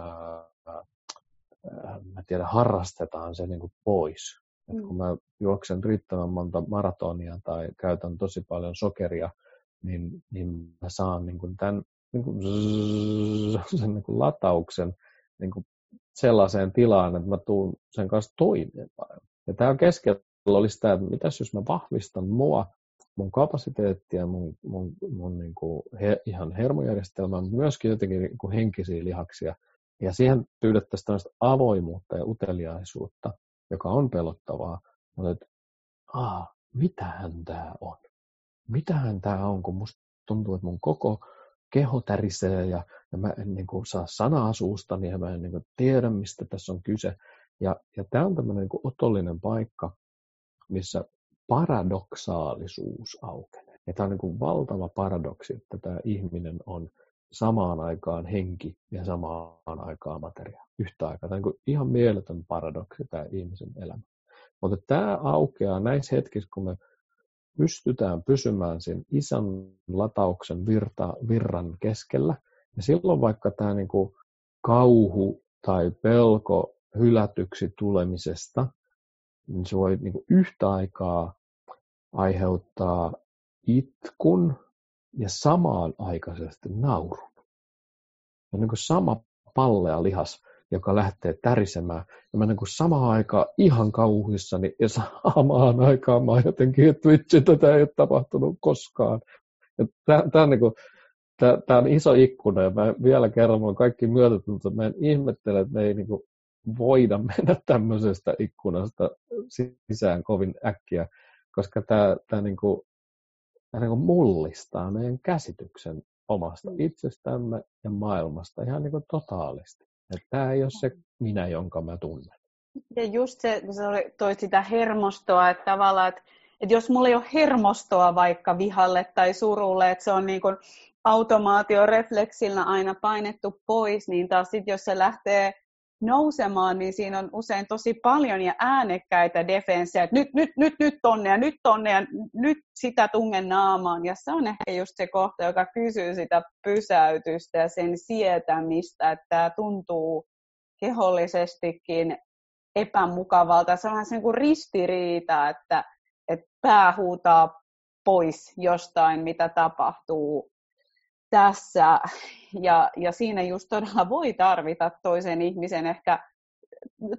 äh, mä tiedän, harrastetaan se niin kuin pois. Mm. kun mä juoksen riittävän monta maratonia tai käytän tosi paljon sokeria, niin, niin mä saan niin kuin tämän niin kuin zzz, sen niin kuin latauksen niin kuin sellaiseen tilaan, että mä tuun sen kanssa toimeen Ja tämä keskellä oli sitä, että mitäs jos mä vahvistan mua, mun kapasiteettia, mun, mun, mun niin kuin he, ihan hermojärjestelmää, mutta myöskin jotenkin niin kuin henkisiä lihaksia. Ja siihen pyydettäisiin tämmöistä avoimuutta ja uteliaisuutta joka on pelottavaa, mutta että, aa, mitähän tämä on? Mitähän tämä on, kun musta tuntuu, että mun koko keho tärisee ja, ja mä en niin kuin, saa sanaa suustani ja mä en niin kuin, tiedä, mistä tässä on kyse. Ja, ja tämä on tämmöinen niin otollinen paikka, missä paradoksaalisuus aukenee. Ja tämä on niin kuin valtava paradoksi, että tämä ihminen on samaan aikaan henki ja samaan aikaan materia yhtä aikaa. Tämä on niin ihan mieletön paradoksi tämä ihmisen elämä. Mutta tämä aukeaa näissä hetkissä, kun me pystytään pysymään sen isän latauksen virta, virran keskellä. Ja silloin vaikka tämä niin kuin kauhu tai pelko hylätyksi tulemisesta, niin se voi niin kuin yhtä aikaa aiheuttaa itkun ja samaan aikaisesti naurun. Ja niin kuin sama pallea lihas joka lähtee tärisemään. Ja mä niin kuin samaan aikaan ihan kauhuissani ja samaan aikaan mä jotenkin, että vitsi, tätä ei ole tapahtunut koskaan. Tämä on, niin kuin, on iso ikkuna ja mä vielä kerran mä kaikki myötätunto, mä en ihmettele, että me ei niin kuin voida mennä tämmöisestä ikkunasta sisään kovin äkkiä, koska tämä, tämä, niin kuin, tämä niin kuin mullistaa meidän käsityksen omasta mm. itsestämme ja maailmasta ihan niin kuin totaalisti. Tämä ei ole se minä, jonka mä tunnen. Ja just se, kun sä toit sitä hermostoa, että tavallaan, että, että jos mulla ei ole hermostoa vaikka vihalle tai surulle, että se on niin kuin automaatiorefleksillä aina painettu pois, niin taas sitten jos se lähtee nousemaan, niin siinä on usein tosi paljon ja äänekkäitä defenssejä, että nyt, nyt, nyt, nyt tonne ja nyt tonne ja nyt sitä tungen naamaan. Ja se on ehkä just se kohta, joka kysyy sitä pysäytystä ja sen sietämistä, että tämä tuntuu kehollisestikin epämukavalta. Se on se kuin ristiriita, että, että pää huutaa pois jostain, mitä tapahtuu tässä. Ja, ja siinä just todella voi tarvita toisen ihmisen ehkä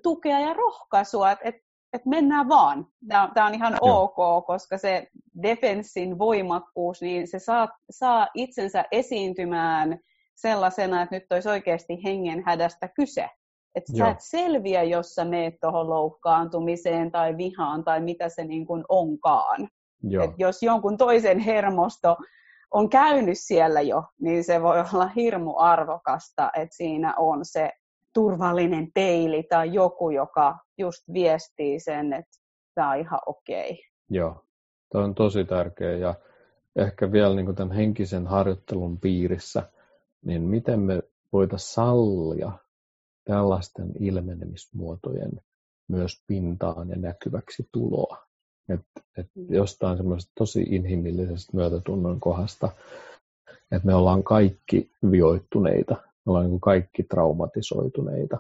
tukea ja rohkaisua, että et, et mennään vaan. Tämä on ihan Joo. ok, koska se defenssin voimakkuus, niin se saa, saa itsensä esiintymään sellaisena, että nyt olisi oikeasti hengen hädästä kyse. Että sä et selviä, jos sä meet tuohon loukkaantumiseen tai vihaan tai mitä se niin kuin onkaan. Et jos jonkun toisen hermosto on käynyt siellä jo, niin se voi olla hirmu arvokasta, että siinä on se turvallinen peili tai joku, joka just viestii sen, että tämä on ihan okei. Okay. Joo, tämä on tosi tärkeä ja ehkä vielä niin tämän henkisen harjoittelun piirissä, niin miten me voitaisiin sallia tällaisten ilmenemismuotojen myös pintaan ja näkyväksi tuloa. Että et mm. jostain semmoisesta tosi inhimillisestä myötätunnon kohdasta, että me ollaan kaikki vioittuneita, me ollaan niin kuin kaikki traumatisoituneita.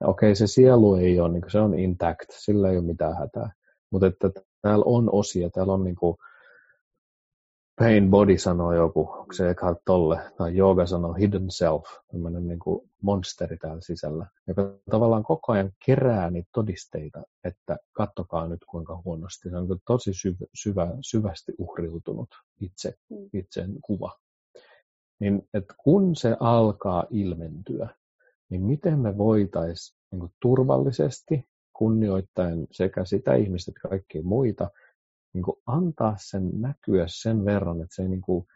Ja okei, se sielu ei ole, niin se on intact, sillä ei ole mitään hätää. Mutta että täällä on osia, täällä on niin kuin, Pain Body sanoo joku, onko se Eckhart Tolle, tai Yoga sanoo Hidden Self, tämmöinen niin kuin monsteri täällä sisällä, joka tavallaan koko ajan kerää niitä todisteita, että kattokaa nyt kuinka huonosti. Se on tosi syvä, syvä, syvästi uhriutunut itse, mm. itsen kuva. Niin, että kun se alkaa ilmentyä, niin miten me voitaisiin niin turvallisesti, kunnioittaen sekä sitä ihmistä että kaikkia muita, niin kuin antaa sen näkyä sen verran, että se ei niin kuin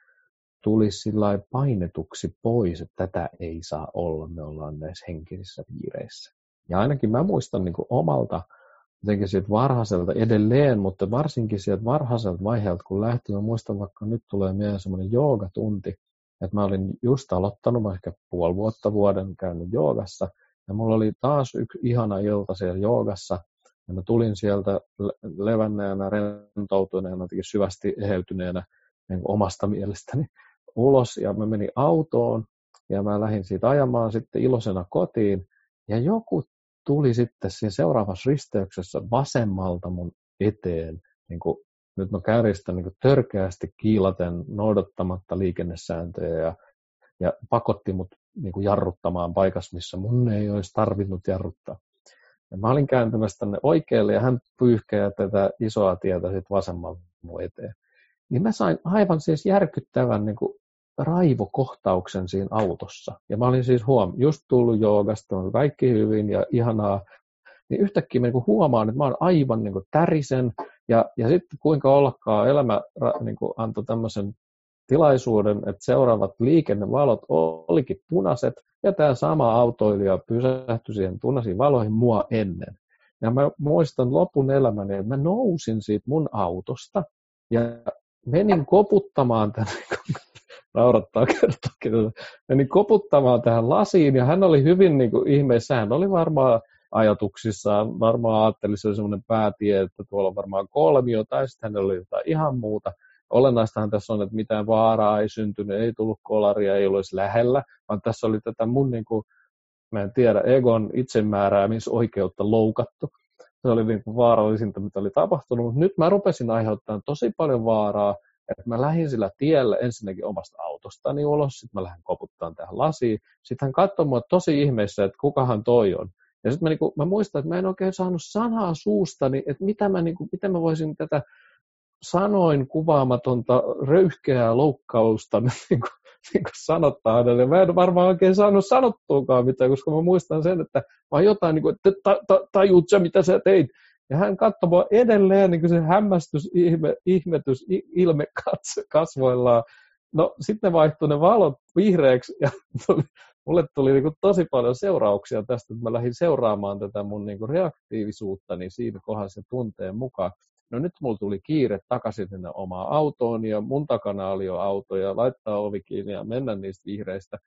tulisi painetuksi pois, että tätä ei saa olla, me ollaan näissä henkisissä piireissä. Ja ainakin mä muistan niin kuin omalta jotenkin siitä varhaiselta edelleen, mutta varsinkin sieltä varhaiselta vaiheelta, kun lähti, mä muistan vaikka nyt tulee mieleen semmoinen joogatunti, että mä olin just aloittanut, mä ehkä puoli vuotta vuoden käynyt joogassa, ja mulla oli taas yksi ihana ilta siellä joogassa, ja mä tulin sieltä levänneenä, rentoutuneena, syvästi eheytyneenä niin omasta mielestäni ulos. Ja mä menin autoon ja mä lähdin siitä ajamaan sitten iloisena kotiin. Ja joku tuli sitten siinä seuraavassa risteyksessä vasemmalta mun eteen, niin kuin, nyt mä kärjistän niin törkeästi kiilaten noudattamatta liikennesääntöjä ja, ja pakotti mut niin kuin jarruttamaan paikassa, missä mun ei olisi tarvinnut jarruttaa. Ja mä olin kääntymässä tänne oikealle ja hän pyyhkeää tätä isoa tietä sitten vasemmalta mun eteen. Niin mä sain aivan siis järkyttävän niin kuin raivokohtauksen siinä autossa. Ja mä olin siis huom, just tullut joogasta, on kaikki hyvin ja ihanaa. Niin yhtäkkiä mä niin huomaan, että mä oon aivan niin kuin tärisen. Ja, ja sitten kuinka ollakaan elämä niin kuin antoi tämmöisen tilaisuuden, että seuraavat liikennevalot olikin punaiset, ja tämä sama autoilija pysähtyi siihen punaisiin valoihin mua ennen. Ja mä muistan lopun elämäni, että mä nousin siitä mun autosta, ja menin koputtamaan tänne, [laughs] naurattaa kertoa, menin koputtamaan tähän lasiin, ja hän oli hyvin niin kuin ihmeessä, hän oli varmaan ajatuksissaan, varmaan ajatteli, se oli semmoinen päätie, että tuolla on varmaan kolmio, tai sitten hänellä oli jotain ihan muuta, olennaistahan tässä on, että mitään vaaraa ei syntynyt, ei tullut kolaria, ei olisi lähellä, vaan tässä oli tätä mun, niin kuin, mä en tiedä, egon itsemääräämisoikeutta loukattu. Se oli niin kuin vaarallisinta, mitä oli tapahtunut, mutta nyt mä rupesin aiheuttamaan tosi paljon vaaraa, että mä lähdin sillä tiellä ensinnäkin omasta autosta autostani ulos, sitten mä lähden koputtaan tähän lasiin. Sitten hän katsoi mua tosi ihmeessä, että kukahan toi on. Ja sitten mä, niinku, mä muistan, että mä en oikein saanut sanaa suustani, että mitä mä, niinku, miten mä voisin tätä sanoin kuvaamatonta röyhkeää loukkausta [laughs] niin kuin, niin kuin sanottaa hänelle. Mä en varmaan oikein saanut sanottuakaan mitään, koska mä muistan sen, että mä jotain, niin kuin, että ta, ta, tajuut sä, mitä sä teit. Ja hän katsoi mua edelleen niin kuin se hämmästys, ihme, ihmetys, ilme kasvoillaan. No sitten vaihtui ne valot vihreäksi ja [laughs] tuli, mulle tuli niin kuin tosi paljon seurauksia tästä, että mä lähdin seuraamaan tätä mun niin kuin reaktiivisuutta niin siinä kohdassa tunteen mukaan. No nyt mulla tuli kiire takaisin sinne omaan autoon ja mun takana oli jo auto ja laittaa ovi kiinni ja mennä niistä vihreistä.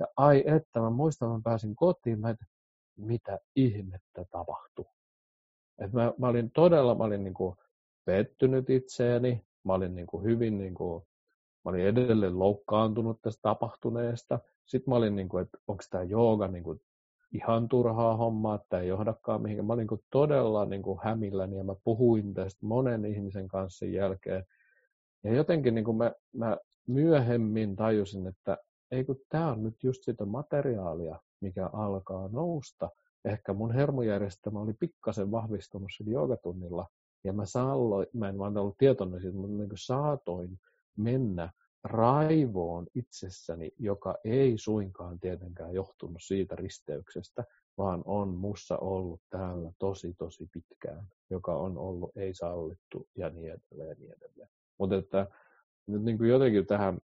Ja ai että, mä muistan, mä pääsin kotiin, mä että mitä ihmettä tapahtui. Et mä, mä, olin todella, mä olin niin kuin pettynyt itseeni, mä olin niin kuin hyvin, niin kuin, mä olin edelleen loukkaantunut tästä tapahtuneesta. Sitten mä olin, niin kuin, että onko tämä jooga niin kuin ihan turhaa hommaa, että ei johdakaan mihinkään. Mä olin niin todella niin kuin hämilläni ja mä puhuin tästä monen ihmisen kanssa sen jälkeen. Ja jotenkin niin kuin mä, mä myöhemmin tajusin, että ei kun tämä on nyt just sitä materiaalia, mikä alkaa nousta. Ehkä mun hermojärjestelmä oli pikkasen vahvistunut sillä joogatunnilla. Ja mä, saalloin, mä en vaan ollut tietoinen siitä, mutta niin saatoin mennä raivoon itsessäni, joka ei suinkaan tietenkään johtunut siitä risteyksestä, vaan on mussa ollut täällä tosi tosi pitkään, joka on ollut ei sallittu ja niin edelleen niin edelleen. Mutta että nyt niin kuin jotenkin tähän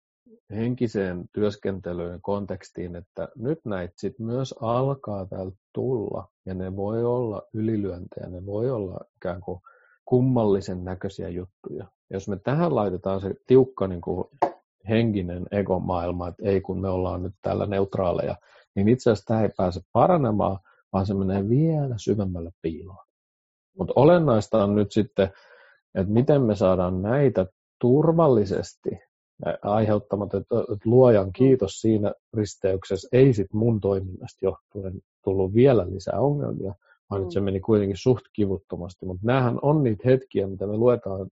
henkiseen työskentelyyn kontekstiin, että nyt näitä sit myös alkaa täältä tulla ja ne voi olla ylilyöntejä, ne voi olla ikään kuin kummallisen näköisiä juttuja. Jos me tähän laitetaan se tiukka niin kuin henkinen egomaailma, että ei kun me ollaan nyt täällä neutraaleja, niin itse asiassa tämä ei pääse paranemaan, vaan se menee vielä syvemmälle piiloon. Mutta olennaista on nyt sitten, että miten me saadaan näitä turvallisesti aiheuttamat, että luojan kiitos siinä risteyksessä ei sit mun toiminnasta johtuen tullut vielä lisää ongelmia, vaan mm. se meni kuitenkin suht kivuttomasti. Mutta näähän on niitä hetkiä, mitä me luetaan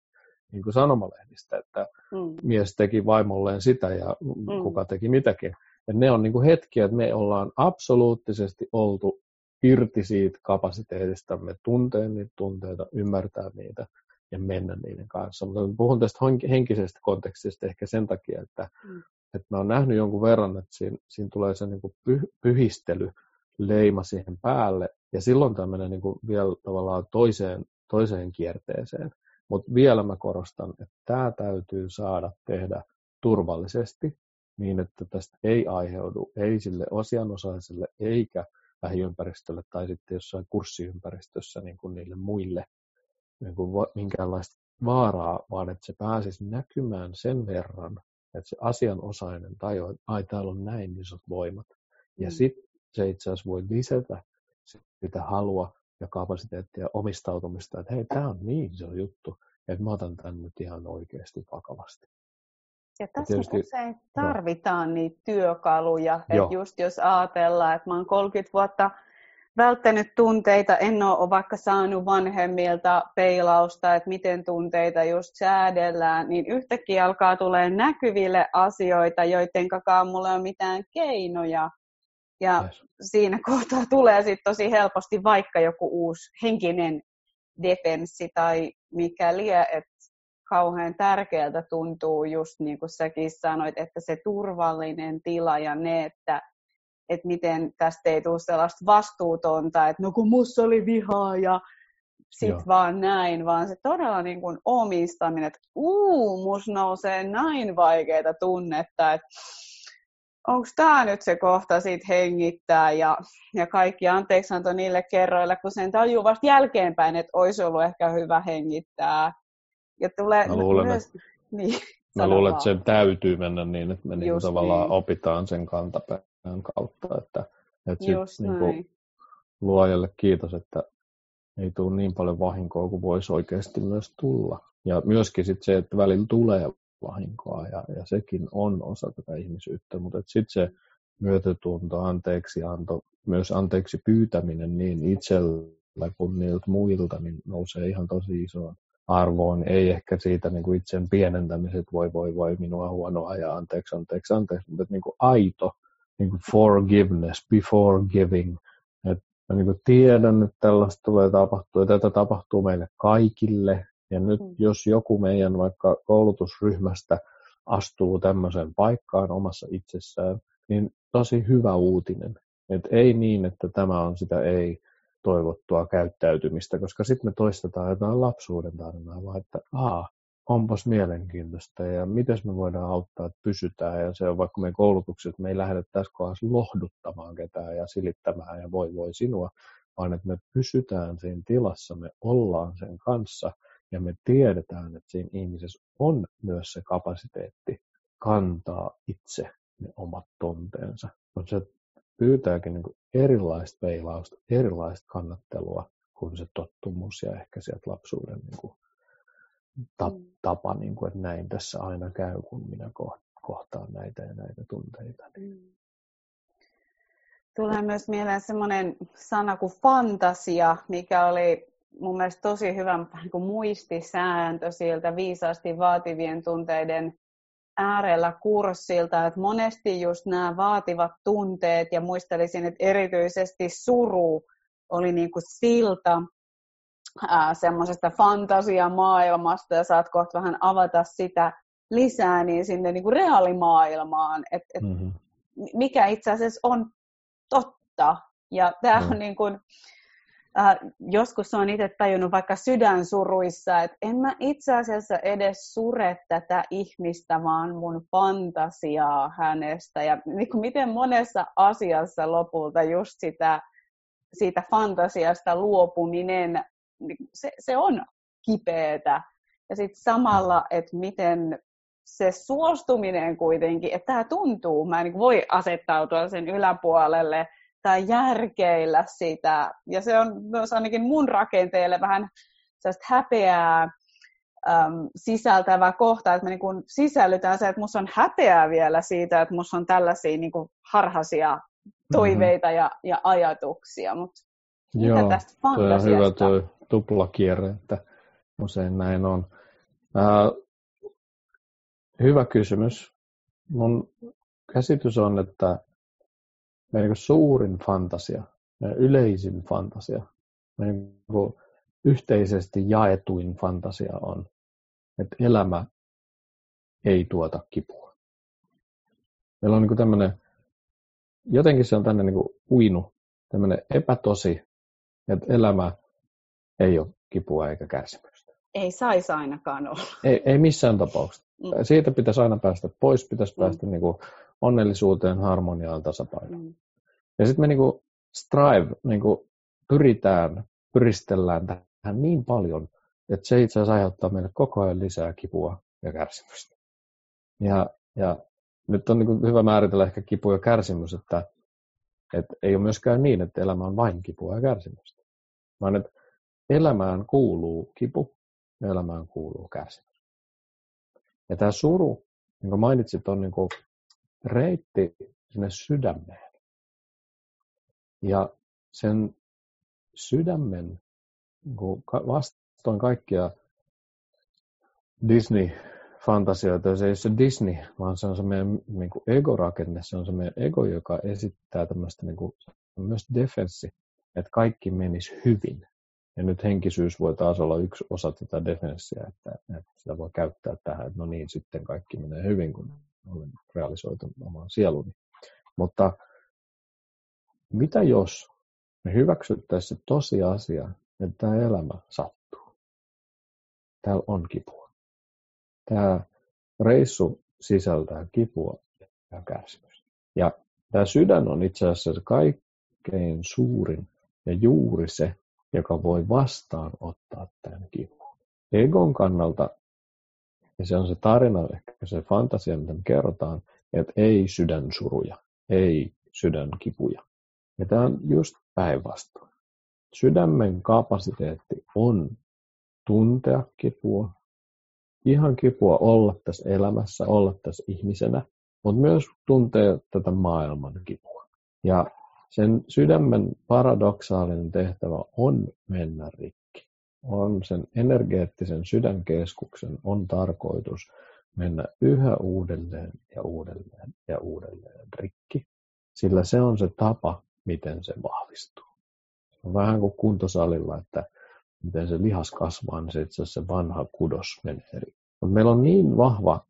niin kuin sanomalehdistä, että mm. mies teki vaimolleen sitä ja mm. kuka teki mitäkin. Ja ne on niin kuin hetkiä, että me ollaan absoluuttisesti oltu irti siitä kapasiteetistamme tuntea niitä tunteita, ymmärtää niitä ja mennä niiden kanssa. Mutta puhun tästä henkisestä kontekstista ehkä sen takia, että, mm. että mä oon nähnyt jonkun verran, että siinä, siinä tulee se niin kuin pyhistely, leima siihen päälle, ja silloin tämmöinen niin kuin vielä tavallaan toiseen, toiseen kierteeseen. Mutta vielä mä korostan, että tämä täytyy saada tehdä turvallisesti niin, että tästä ei aiheudu ei sille asianosaiselle eikä lähiympäristölle tai sitten jossain kurssiympäristössä niin kuin niille muille niin kuin minkäänlaista vaaraa, vaan että se pääsisi näkymään sen verran, että se asianosainen tajuu, että ai täällä on näin isot voimat. Ja mm. sitten se itse asiassa voi lisätä sitä halua ja kapasiteettia omistautumista, että hei, tämä on niin iso juttu, että mä otan tämän nyt ihan oikeasti vakavasti. Ja tässä ja tietysti, usein tarvitaan jo. niitä työkaluja, että just jos ajatellaan, että mä oon 30 vuotta välttänyt tunteita, en ole vaikka saanut vanhemmilta peilausta, että miten tunteita just säädellään, niin yhtäkkiä alkaa tulee näkyville asioita, joiden kakaan mulla ei ole mitään keinoja ja yes. siinä [laughs] kohtaa tulee sitten tosi helposti vaikka joku uusi henkinen defenssi tai mikäli, että kauhean tärkeältä tuntuu just niin kuin säkin sanoit, että se turvallinen tila ja ne, että, että miten tästä ei tule sellaista vastuutonta, että no kun musta oli vihaa ja sit Joo. vaan näin, vaan se todella niin kuin omistaminen, että uu, musta nousee näin vaikeita tunnetta, että onko tämä nyt se kohta siitä hengittää ja, ja kaikki anteeksi anto niille kerroille, kun sen tajuu vasta jälkeenpäin, että olisi ollut ehkä hyvä hengittää. Ja tulee mä luulen, myös... että, [laughs] niin, mä luulen, että sen täytyy mennä niin, että me niinku tavallaan niin. opitaan sen kantapään kautta, että, että sit, niinku, luojalle kiitos, että ei tule niin paljon vahinkoa kuin voisi oikeasti myös tulla. Ja myöskin sit se, että välillä tulee vahinkoa ja, ja sekin on osa tätä ihmisyyttä, mutta sitten se myötätunto, anteeksianto, myös anteeksi pyytäminen niin itsellä kuin niiltä muilta, niin nousee ihan tosi isoon arvoon, ei ehkä siitä niin kuin itsen pienentämiset, voi voi voi minua huonoa ja anteeksi, anteeksi, anteeksi, mutta niin kuin aito niin kuin forgiveness before giving. Et mä niin kuin tiedän, että tällaista tulee tapahtua ja tätä tapahtuu meille kaikille. Ja nyt mm. jos joku meidän vaikka koulutusryhmästä astuu tämmöiseen paikkaan omassa itsessään, niin tosi hyvä uutinen. Et ei niin, että tämä on sitä ei toivottua käyttäytymistä, koska sitten me toistetaan jotain lapsuuden tarinaa, vaan että aa, onpas mielenkiintoista ja miten me voidaan auttaa, että pysytään. Ja se on vaikka meidän koulutukset, me ei lähdetä tässä kohdassa lohduttamaan ketään ja silittämään ja voi voi sinua, vaan että me pysytään siinä tilassa, me ollaan sen kanssa ja me tiedetään, että siinä ihmisessä on myös se kapasiteetti kantaa itse ne omat tonteensa. Mutta se pyytääkin niin kuin erilaista peilausta, erilaista kannattelua kuin se tottumus ja ehkä sieltä lapsuuden niin kuin mm. tapa, niin kuin, että näin tässä aina käy, kun minä kohtaan näitä ja näitä tunteita. Niin. Tulee myös mieleen semmoinen sana kuin fantasia, mikä oli mun mielestä tosi hyvä niin kuin muistisääntö siltä viisaasti vaativien tunteiden äärellä kurssilta, että monesti just nämä vaativat tunteet ja muistelisin, että erityisesti suru oli niin kuin silta semmoisesta fantasiamaailmasta ja saat kohta vähän avata sitä lisää niin sinne niin kuin reaalimaailmaan, että et mm-hmm. mikä itse asiassa on totta. Ja tämä mm. on niin kuin, äh, joskus on itse tajunnut vaikka sydänsuruissa, että en mä itse asiassa edes sure tätä ihmistä, vaan mun fantasiaa hänestä. Ja niin kuin miten monessa asiassa lopulta just sitä, siitä fantasiasta luopuminen, niin se, se on kipeätä. Ja sitten samalla, että miten se suostuminen kuitenkin, että tämä tuntuu, mä en niin voi asettautua sen yläpuolelle, tai järkeillä sitä. Ja se on myös ainakin mun rakenteelle vähän häpeää äm, sisältävä kohta, että me niin sisällytään se, että musta on häpeää vielä siitä, että musta on tällaisia niin kuin harhaisia toiveita mm-hmm. ja, ja ajatuksia. Mutta Joo, tästä fantasiasta? on hyvä tuo tuplakierre, että usein näin on. Äh, hyvä kysymys. Mun käsitys on, että meidän niin suurin fantasia, meidän yleisin fantasia, meidän niin yhteisesti jaetuin fantasia on, että elämä ei tuota kipua. Meillä on niin tämmöinen, jotenkin se on tänne niin uinu, tämmöinen epätosi, että elämä ei ole kipua eikä kärsimystä. Ei saisi ainakaan olla. Ei, ei missään tapauksessa. Mm. Siitä pitäisi aina päästä pois, pitäisi mm. päästä niin kuin onnellisuuteen, harmoniaan, tasapainoon. Mm. Ja sitten me niinku strive, niinku pyritään, pyristellään tähän niin paljon, että se itse asiassa aiheuttaa meille koko ajan lisää kipua ja kärsimystä. Ja, ja nyt on niin hyvä määritellä ehkä kipu ja kärsimys, että, että ei ole myöskään niin, että elämä on vain kipua ja kärsimystä, vaan että elämään kuuluu kipu ja elämään kuuluu kärsimys. Ja tämä suru, niin kuin mainitsit, on niin kuin reitti sinne sydämeen. Ja sen sydämen vastoin kaikkia Disney-fantasioita, se ei ole se Disney, vaan se on se meidän niin kuin ego-rakenne, se on se meidän ego, joka esittää tämmöistä niin kuin, myös defenssi, että kaikki menisi hyvin. Ja nyt henkisyys voi taas olla yksi osa tätä defenssiä, että, että sitä voi käyttää tähän, että no niin, sitten kaikki menee hyvin, kun olen realisoitunut omaan sieluni. Mutta mitä jos me hyväksyttäisiin se tosiasia, että tämä elämä sattuu? Täällä on kipua. Tämä reissu sisältää kipua ja kärsimystä. Ja tämä sydän on itse asiassa kaikkein suurin ja juuri se, joka voi vastaanottaa tämän kivun. Egon kannalta, ja se on se tarina, ehkä se fantasia, mitä me kerrotaan, että ei sydänsuruja, ei sydänkipuja. Ja tämä on just päinvastoin. Sydämen kapasiteetti on tuntea kipua, ihan kipua olla tässä elämässä, olla tässä ihmisenä, mutta myös tuntea tätä maailman kipua. Ja sen sydämen paradoksaalinen tehtävä on mennä rikki. on sen energeettisen sydänkeskuksen on tarkoitus mennä yhä uudelleen ja uudelleen ja uudelleen rikki, sillä se on se tapa, miten se vahvistuu. On vähän kuin kuntosalilla, että miten se lihas kasvaa, niin se itse asiassa se vanha kudos menee eri. Meillä on niin vahva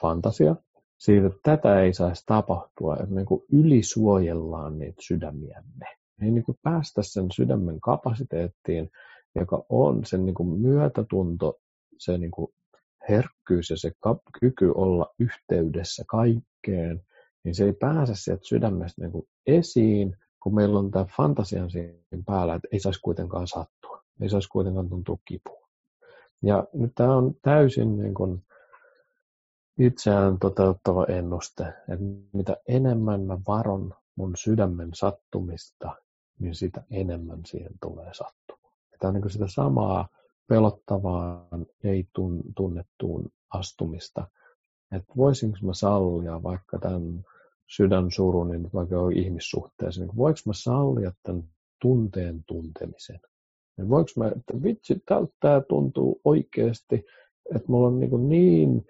fantasia siitä, että tätä ei saisi tapahtua, että me niin ylisuojellaan niitä sydämiämme. Me ei niin kuin päästä sen sydämen kapasiteettiin, joka on sen niin kuin myötätunto, se niin kuin herkkyys ja se kyky olla yhteydessä kaikkeen, niin se ei pääse sieltä sydämestä niin kuin esiin, kun meillä on tämä fantasian siinä päällä, että ei saisi kuitenkaan sattua, ei saisi kuitenkaan tuntua kipua. Ja nyt tämä on täysin niin kuin itseään toteuttava ennuste, että mitä enemmän mä varon mun sydämen sattumista, niin sitä enemmän siihen tulee sattumaan. Tämä on niin sitä samaa pelottavaan, ei tunnettuun astumista. Että voisinko mä sallia vaikka tämän sydänsurun, niin vaikka on ihmissuhteessa, niin voinko mä sallia tämän tunteen tuntemisen? Ja voinko mä, että vitsi, tältä tämä tuntuu oikeasti, että mulla on niin, niin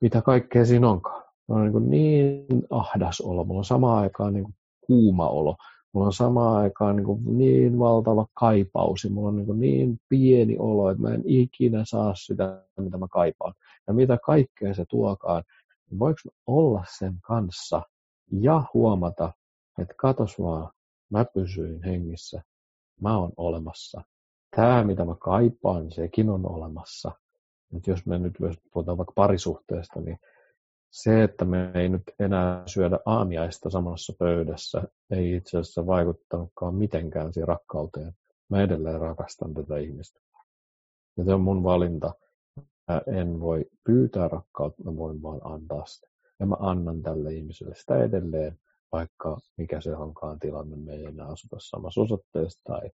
mitä kaikkea siinä onkaan. Mulla on niin, niin ahdas olo, mulla on samaan aikaan niin kuuma olo, mulla on samaan aikaan niin, niin valtava kaipaus ja mulla on niin, niin pieni olo, että mä en ikinä saa sitä, mitä mä kaipaan. Ja mitä kaikkea se tuokaan, niin voiko mä olla sen kanssa ja huomata, että katos vaan, mä pysyin hengissä, mä oon olemassa. Tämä, mitä mä kaipaan, sekin on olemassa. Et jos me nyt puhutaan vaikka parisuhteesta, niin se, että me ei nyt enää syödä aamiaista samassa pöydässä, ei itse asiassa vaikuttanutkaan mitenkään siihen rakkauteen. Mä edelleen rakastan tätä ihmistä. Ja se on mun valinta. Mä en voi pyytää rakkautta, mä voin vaan antaa sitä. Ja mä annan tälle ihmiselle sitä edelleen, vaikka mikä se onkaan tilanne, me ei enää asuta samassa osoitteessa tai,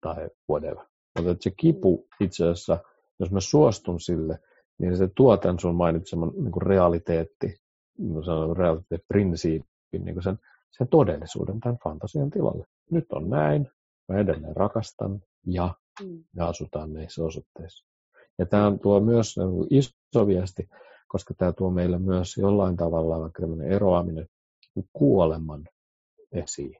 tai whatever. Mutta se kipu itse asiassa, jos mä suostun sille, niin se tuo tämän sun mainitseman niin kuin realiteetti, sanon realiteettiprinsiipin, niin kuin sen, sen todellisuuden tämän fantasian tilalle. Nyt on näin, mä edelleen rakastan ja mm. me asutaan näissä osoitteissa. Ja tämä tuo myös niin iso viesti, koska tämä tuo meille myös jollain tavalla vaikka eroaminen kuoleman esiin.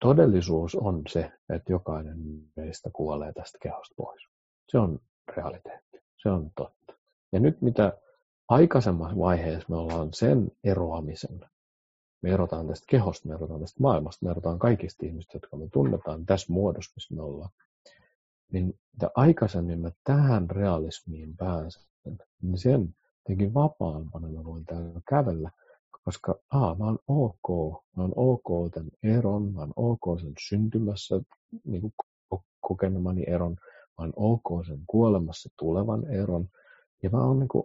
Todellisuus on se, että jokainen meistä kuolee tästä kehosta pois. Se on realiteetti. Se on totta. Ja nyt mitä aikaisemmassa vaiheessa me ollaan sen eroamisen, me erotaan tästä kehosta, me erotaan tästä maailmasta, me erotaan kaikista ihmistä, jotka me tunnetaan tässä muodossa, missä me ollaan, niin mitä aikaisemmin mä tähän realismiin pääsen, niin sen jotenkin vapaampana mä voin täällä kävellä, koska a, mä oon ok, mä oon ok tämän eron, mä oon ok sen syntymässä niin kuin kokemani eron, mä oon ok sen kuolemassa tulevan eron, ja mä oon niin kuin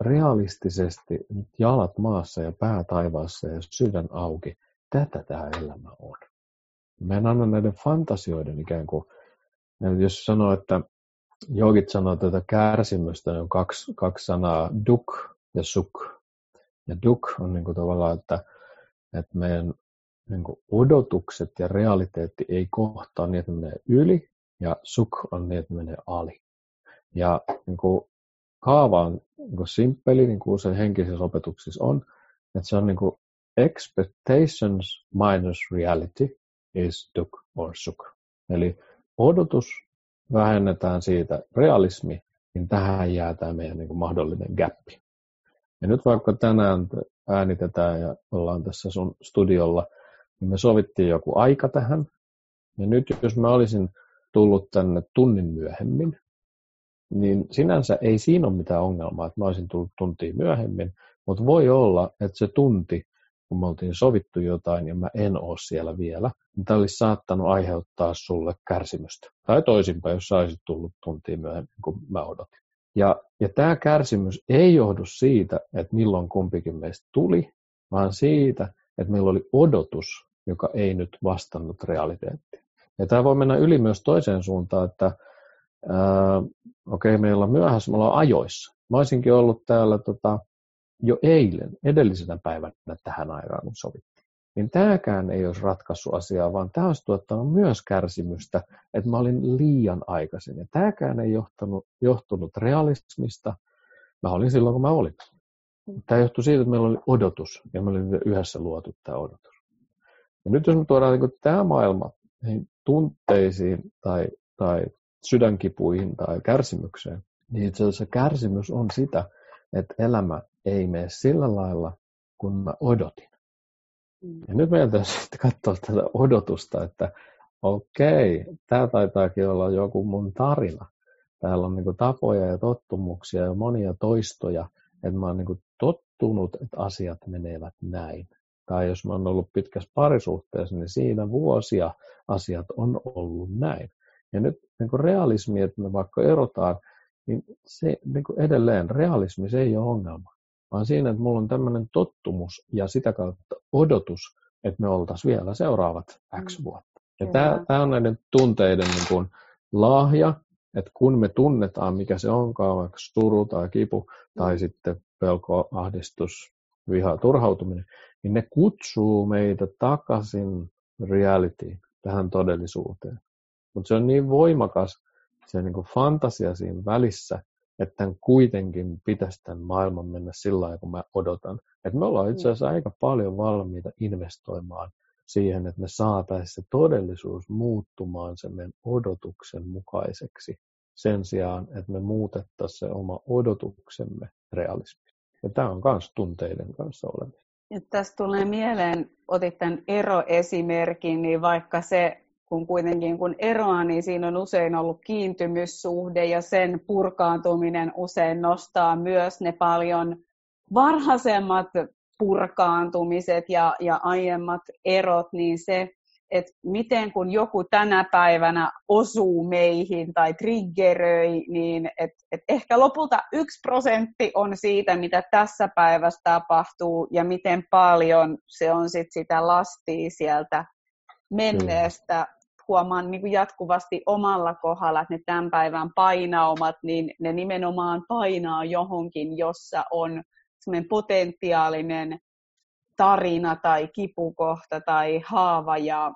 realistisesti nyt jalat maassa ja pää taivaassa ja sydän auki. Tätä tämä elämä on. Mä en anna näiden fantasioiden ikään kuin, jos sanoo, että jogit sanoo tätä kärsimystä, on kaksi, kaksi sanaa, duk ja suk. Ja duk on niin kuin tavallaan, että, että meidän niin kuin odotukset ja realiteetti ei kohtaa niin, että menee yli, ja suk on niin, että menee ali. Ja niin kuin, kaava on niin kuin simppeli, niin kuin se henkisessä opetuksissa on, että se on niin kuin expectations minus reality is duk or suk. Eli odotus vähennetään siitä realismi, niin tähän jää tämä meidän niin kuin mahdollinen gappi. Ja nyt vaikka tänään äänitetään ja ollaan tässä sun studiolla, niin me sovittiin joku aika tähän. Ja nyt jos mä olisin tullut tänne tunnin myöhemmin, niin sinänsä ei siinä ole mitään ongelmaa, että mä olisin tullut tuntia myöhemmin, mutta voi olla, että se tunti, kun me oltiin sovittu jotain ja mä en ole siellä vielä, niin tämä olisi saattanut aiheuttaa sulle kärsimystä. Tai toisinpäin, jos sä olisit tullut tuntia myöhemmin kuin mä odotin. Ja, ja tämä kärsimys ei johdu siitä, että milloin kumpikin meistä tuli, vaan siitä, että meillä oli odotus, joka ei nyt vastannut realiteettia. Ja tämä voi mennä yli myös toiseen suuntaan, että okei, okay, meillä on myöhässä, me ollaan ajoissa. Mä olisinkin ollut täällä tota, jo eilen, edellisenä päivänä tähän aikaan, kun sovittiin. niin tämäkään ei olisi ratkaissut asiaa, vaan tämä olisi tuottanut myös kärsimystä, että mä olin liian aikaisin. Ja tämäkään ei johtanut, johtunut realismista. Mä olin silloin, kun mä olin. Tämä johtui siitä, että meillä oli odotus, ja me olimme yhdessä luotu tämä odotus. Ja nyt jos me tuodaan niin tämä maailma niin tunteisiin tai, tai sydänkipuihin tai kärsimykseen, niin itse asiassa kärsimys on sitä, että elämä ei mene sillä lailla, kun mä odotin. Mm. Ja nyt meidän täytyy sitten katsoa tätä odotusta, että okei, tämä taitaakin olla joku mun tarina. Täällä on niin tapoja ja tottumuksia ja monia toistoja, että mä oon niin tottunut, että asiat menevät näin. Tai jos mä oon ollut pitkässä parisuhteessa, niin siinä vuosia asiat on ollut näin. Ja nyt niin realismi, että me vaikka erotaan, niin se niin edelleen realismi se ei ole ongelma vaan siinä, että mulla on tämmöinen tottumus ja sitä kautta odotus, että me oltaisiin vielä seuraavat X mm. vuotta. Ja tämä, tämä on näiden tunteiden niin kuin lahja, että kun me tunnetaan, mikä se onkaan, vaikka suru tai kipu tai mm. sitten pelko, ahdistus, viha, turhautuminen, niin ne kutsuu meitä takaisin realityin, tähän todellisuuteen. Mutta se on niin voimakas se niin kuin fantasia siinä välissä, että tämän kuitenkin pitäisi tämän maailman mennä sillä lailla, kun mä odotan. Että me ollaan itse asiassa aika paljon valmiita investoimaan siihen, että me saataisiin se todellisuus muuttumaan sen meidän odotuksen mukaiseksi sen sijaan, että me muutettaisiin se oma odotuksemme realismi. Ja tämä on myös tunteiden kanssa olemista. Ja tästä tulee mieleen, otit tämän eroesimerkin, niin vaikka se kun kuitenkin kun eroaa, niin siinä on usein ollut kiintymyssuhde ja sen purkaantuminen usein nostaa myös ne paljon varhaisemmat purkaantumiset ja, ja aiemmat erot, niin se, että miten kun joku tänä päivänä osuu meihin tai triggeröi, niin et, et ehkä lopulta yksi prosentti on siitä, mitä tässä päivässä tapahtuu ja miten paljon se on sit sitä lastia sieltä menneestä huomaan niin kuin jatkuvasti omalla kohdalla, että ne tämän päivän painaumat, niin ne nimenomaan painaa johonkin, jossa on semmoinen potentiaalinen tarina tai kipukohta tai haava ja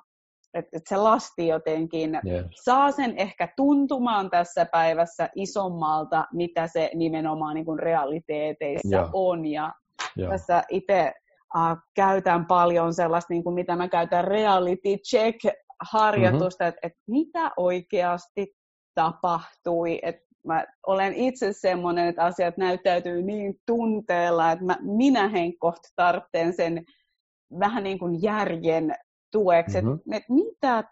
että et se lasti jotenkin yes. saa sen ehkä tuntumaan tässä päivässä isommalta, mitä se nimenomaan niin kuin realiteeteissa ja. on. Ja, ja. tässä itse uh, käytän paljon sellaista, niin kuin mitä mä käytän reality check harjoitusta, mm-hmm. että, että mitä oikeasti tapahtui. Että mä olen itse semmoinen, että asiat näyttäytyy niin tunteella, että mä, minä henkkoht tarvitsen sen vähän niin kuin järjen tueksi, mm-hmm. että, että mitä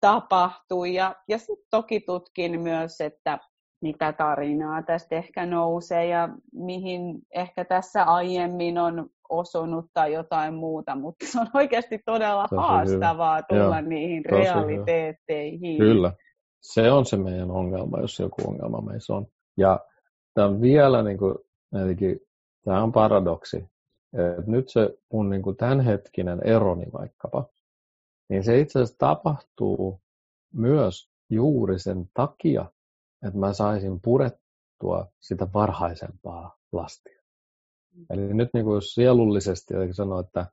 tapahtui. Ja, ja sitten toki tutkin myös, että mitä tarinaa tästä ehkä nousee ja mihin ehkä tässä aiemmin on osunut tai jotain muuta, mutta se on oikeasti todella Tosi haastavaa hyvä. tulla Joo. niihin realiteetteihin. Hyvä. Kyllä, se on se meidän ongelma, jos joku ongelma meissä on. Ja tämä on vielä, niin kuin, eli, tämä on paradoksi, että nyt se mun niin kuin tämänhetkinen eroni vaikkapa, niin se itse asiassa tapahtuu myös juuri sen takia, että mä saisin purettua sitä varhaisempaa lastia. Eli nyt niin kuin sielullisesti sanoo, että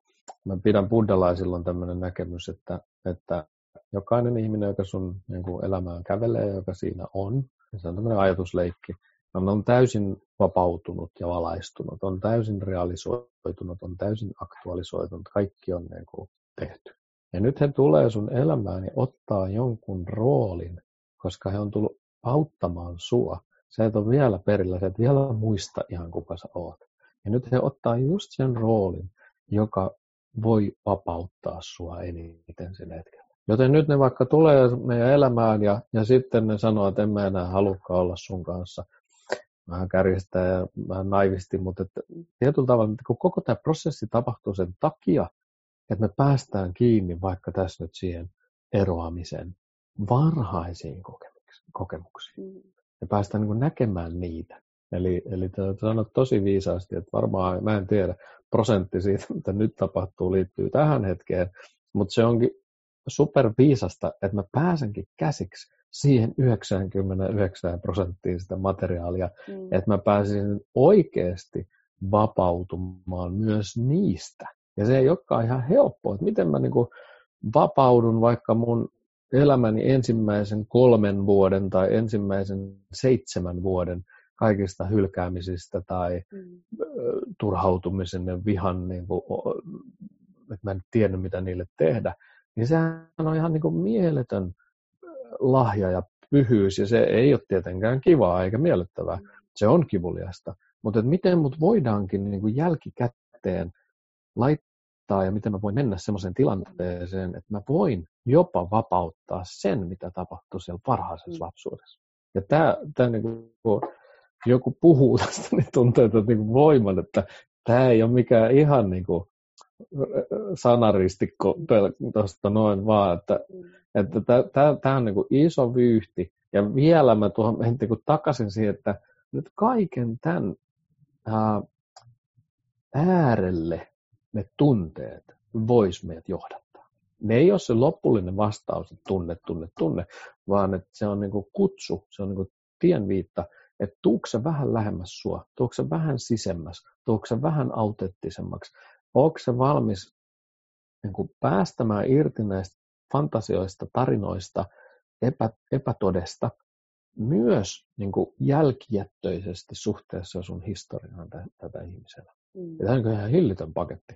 mä pidän buddhalaisilla on tämmöinen näkemys, että, että jokainen ihminen, joka sun niin kuin elämään kävelee, joka siinä on, se on tämmöinen ajatusleikki, on, on täysin vapautunut ja valaistunut, on täysin realisoitunut, on täysin aktualisoitunut, kaikki on niin kuin tehty. Ja nyt he tulee sun elämään ja ottaa jonkun roolin, koska he on tullut auttamaan sua. Sä et ole vielä perillä, sä et vielä muista ihan kuka sä oot. Ja nyt he ottaa just sen roolin, joka voi vapauttaa sua eniten sen hetkellä. Joten nyt ne vaikka tulee meidän elämään ja, ja sitten ne sanoo, että en mä enää halukka olla sun kanssa. Vähän kärjestää ja vähän naivisti, mutta että tietyllä tavalla, että kun koko tämä prosessi tapahtuu sen takia, että me päästään kiinni vaikka tässä nyt siihen eroamisen varhaisiin kokemuksiin. Mm. Ja päästään niin näkemään niitä. Eli, eli sanot tosi viisaasti, että varmaan, mä en tiedä, prosentti siitä, mitä nyt tapahtuu, liittyy tähän hetkeen, mutta se onkin super viisasta, että mä pääsenkin käsiksi siihen 99 prosenttiin sitä materiaalia, mm. että mä pääsin oikeasti vapautumaan myös niistä Ja se ei olekaan ihan helppoa, että miten mä niin kuin vapaudun vaikka mun elämäni ensimmäisen kolmen vuoden tai ensimmäisen seitsemän vuoden kaikista hylkäämisistä tai mm. turhautumisen ja vihan, niin kuin, että mä en tiedä mitä niille tehdä, niin sehän on ihan niin kuin mieletön lahja ja pyhyys, ja se ei ole tietenkään kivaa eikä miellyttävää. Mm. Se on kivuliasta. Mutta miten mut voidaankin niin kuin jälkikäteen laittaa ja miten mä voin mennä semmoiseen tilanteeseen, että mä voin jopa vapauttaa sen, mitä tapahtui siellä varhaisessa mm. lapsuudessa. Ja tämä, tämä niin kuin, joku puhuu [laughs] tästä, niin tuntuu, että niin kuin voiman, että tämä ei ole mikään ihan niin kuin sanaristikko tuosta noin vaan, että, että tämä on niin kuin iso vyyhti. Ja vielä mä tuohon niin kuin takaisin siihen, että nyt kaiken tämän ää, äärelle ne tunteet vois meidät johdattaa. Ne ei ole se lopullinen vastaus, että tunne, tunne, tunne, vaan että se on niin kuin kutsu, se on niin kuin tienviitta, että tuukse se vähän lähemmäs sua, tuukse se vähän sisemmäs, tuukse se vähän autenttisemmaksi, onko se valmis niin kuin päästämään irti näistä fantasioista, tarinoista, epä, epätodesta, myös niin kuin jälkijättöisesti suhteessa sun historiaan tätä, ihmisellä. Mm. Ja tämä on ihan hillitön paketti.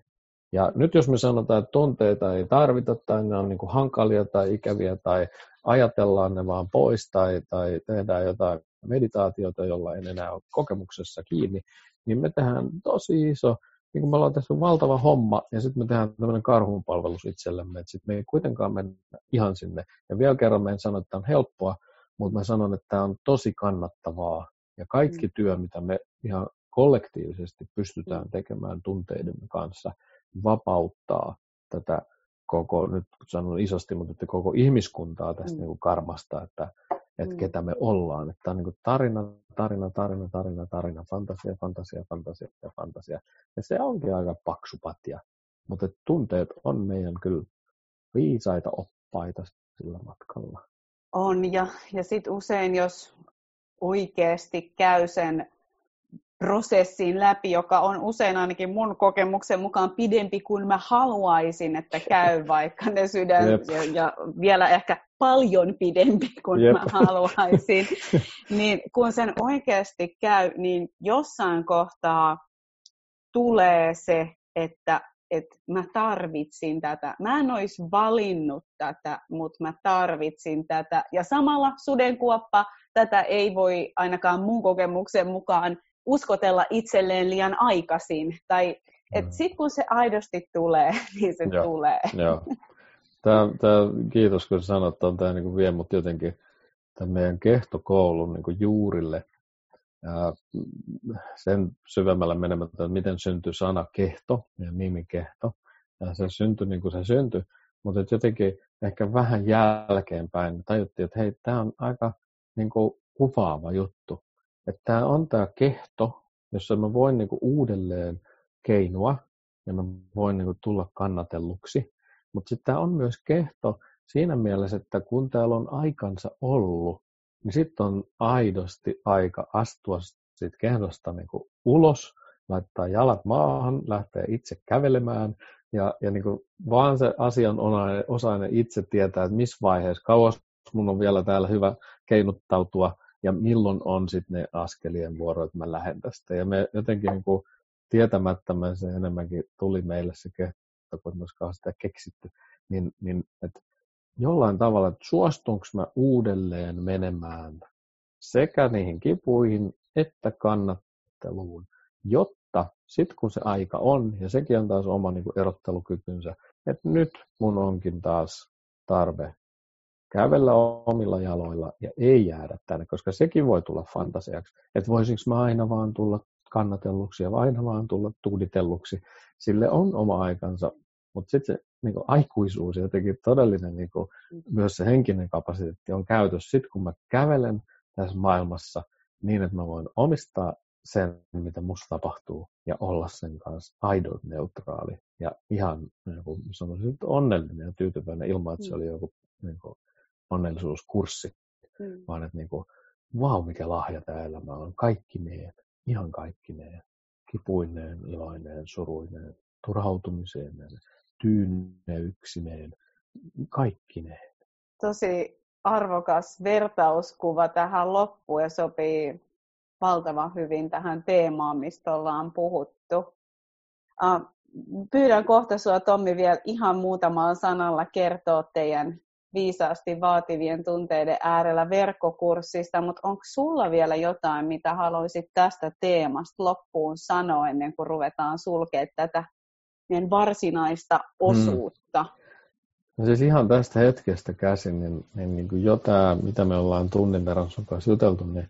Ja nyt jos me sanotaan, että tunteita ei tarvita tai ne on niin kuin hankalia tai ikäviä tai ajatellaan ne vaan pois tai, tai tehdään jotain meditaatiota, jolla en enää ole kokemuksessa kiinni, niin me tehdään tosi iso niin kuin me ollaan tässä valtava homma, ja sitten me tehdään tämmöinen karhunpalvelus itsellemme, että sitten me ei kuitenkaan mennä ihan sinne. Ja vielä kerran me en sano, että tämä on helppoa, mutta mä sanon, että tämä on tosi kannattavaa. Ja kaikki mm. työ, mitä me ihan kollektiivisesti pystytään mm. tekemään tunteidemme kanssa, vapauttaa tätä koko, nyt sanon isosti, mutta että koko ihmiskuntaa tästä mm. niin kuin karmasta, että että mm. ketä me ollaan. Että on niin kuin tarina, tarina, tarina, tarina, tarina, fantasia, fantasia, fantasia ja fantasia. Ja se onkin aika paksu patja. Mutta tunteet on meidän kyllä viisaita oppaita sillä matkalla. On, ja, ja sitten usein, jos oikeasti käy sen prosessin läpi, joka on usein ainakin mun kokemuksen mukaan pidempi kuin mä haluaisin, että käy vaikka ne sydän ja, ja vielä ehkä paljon pidempi kuin Jep. mä haluaisin. niin kun sen oikeasti käy, niin jossain kohtaa tulee se, että että mä tarvitsin tätä. Mä en olisi valinnut tätä, mutta mä tarvitsin tätä. Ja samalla sudenkuoppa, tätä ei voi ainakaan mun kokemuksen mukaan uskotella itselleen liian aikaisin. Tai että mm. sitten kun se aidosti tulee, [laughs] niin se Joo. tulee. Joo. Tämä, tämä, kiitos kun sanot, että tämä niin vie mut jotenkin tämän meidän kehtokoulun niin juurille. Ja sen syvemmällä menemättä, että miten syntyi sana kehto ja nimi kehto. Ja se syntyi niin kuin se syntyi, mutta jotenkin ehkä vähän jälkeenpäin tajuttiin, että hei, tämä on aika niin kuin kuvaava juttu. Että tämä on tämä kehto, jossa mä voin niin kuin uudelleen keinua ja mä voin niin kuin tulla kannatelluksi. Mutta sitten tämä on myös kehto siinä mielessä, että kun täällä on aikansa ollut, niin sitten on aidosti aika astua siitä kehdosta niin kuin ulos, laittaa jalat maahan, lähteä itse kävelemään ja, ja niin kuin vaan se asian osainen itse tietää, että missä vaiheessa, kauas mun on vielä täällä hyvä keinuttautua ja milloin on sitten ne askelien vuoro, että mä lähden tästä. Ja me jotenkin niin kuin tietämättä se enemmänkin tuli meille se kehto, kun myöskään sitä keksitty, niin, niin että jollain tavalla, että suostunko mä uudelleen menemään sekä niihin kipuihin että kannatteluun, jotta sitten kun se aika on, ja sekin on taas oma niin kuin erottelukykynsä, että nyt mun onkin taas tarve kävellä omilla jaloilla ja ei jäädä tänne, koska sekin voi tulla fantasiaksi, että voisinko mä aina vaan tulla kannatelluksi ja aina vaan tulla tuuditelluksi. Sille on oma aikansa, mutta sitten se niin kuin aikuisuus ja jotenkin todellinen niin kuin, mm. myös se henkinen kapasiteetti on käytössä sitten, kun mä kävelen tässä maailmassa niin, että mä voin omistaa sen, mitä musta tapahtuu ja olla sen kanssa aidot neutraali ja ihan niin kuin sanoisin, onnellinen ja tyytyväinen ilman, että se mm. oli joku niin kuin, onnellisuuskurssi, mm. vaan että niin kuin, vau, mikä lahja tämä elämä on, kaikki meidän, ihan kaikki meidän, kipuineen, iloineen, suruineen, turhautumiseen, tyyneyksineen, ne. Tosi arvokas vertauskuva tähän loppuun ja sopii valtavan hyvin tähän teemaan, mistä ollaan puhuttu. Pyydän kohta sinua Tommi vielä ihan muutamalla sanalla kertoa teidän viisaasti vaativien tunteiden äärellä verkkokurssista, mutta onko sulla vielä jotain, mitä haluaisit tästä teemasta loppuun sanoa ennen kuin ruvetaan sulkea tätä meidän varsinaista mm. osuutta? Hmm. No siis ihan tästä hetkestä käsin, niin, niin, niin kuin jo tämä, mitä me ollaan tunnin verran sun kanssa juteltu, niin,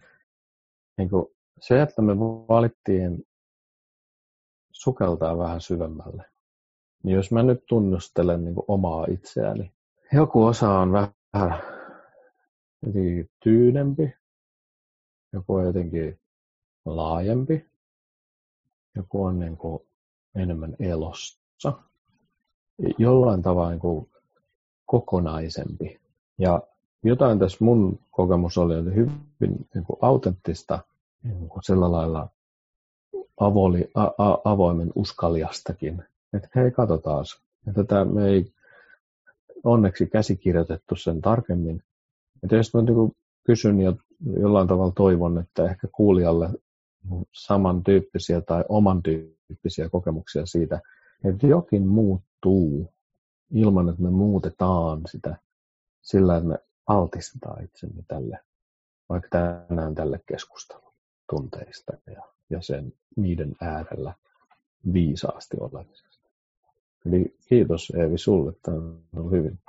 niin kuin se, että me valittiin sukeltaa vähän syvemmälle, niin jos mä nyt tunnustelen niin kuin omaa itseäni, joku osa on vähän jotenkin tyynempi, joku on jotenkin laajempi, joku on niin kuin enemmän elossa, jollain tavalla niin kuin kokonaisempi. Ja jotain tässä mun kokemus oli, oli hyvin niin kuin autenttista niin kuin sillä lailla avoli, a, a, avoimen uskaliastakin. Että hei, katsotaan. Että tätä me ei onneksi käsikirjoitettu sen tarkemmin. Ja tietysti mä niin kysyn ja jollain tavalla toivon, että ehkä kuulijalle samantyyppisiä tai oman tyyppisiä kokemuksia siitä, että jokin muuttuu ilman, että me muutetaan sitä sillä, että me altistetaan itsemme tälle, vaikka tänään tälle keskustelulle tunteista ja, ja sen niiden äärellä viisaasti olemisesta. Eli kiitos Eevi sulle, tämä on ollut hyvin,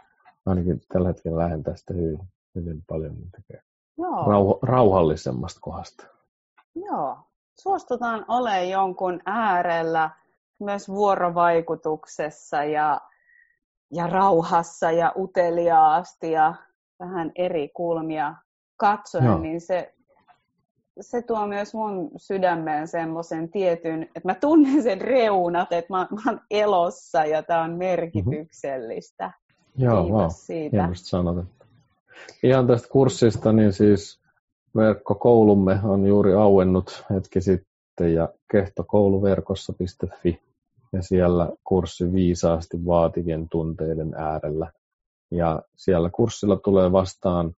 ainakin tällä hetkellä lähden tästä hyvin, hyvin paljon tekee Rauh- rauhallisemmasta kohdasta. Joo, suostutaan olemaan jonkun äärellä myös vuorovaikutuksessa ja ja rauhassa ja uteliaasti ja vähän eri kulmia katsoen, Joo. niin se, se tuo myös mun sydämeen semmoisen tietyn, että mä tunnen sen reunat, että mä, mä oon elossa ja tämä on merkityksellistä. Mm-hmm. Joo, Kiitos wow. siitä. sanot. Ihan tästä kurssista, niin siis verkkokoulumme on juuri auennut hetki sitten ja kehtokouluverkossa.fi ja siellä kurssi viisaasti vaativien tunteiden äärellä. Ja siellä kurssilla tulee vastaan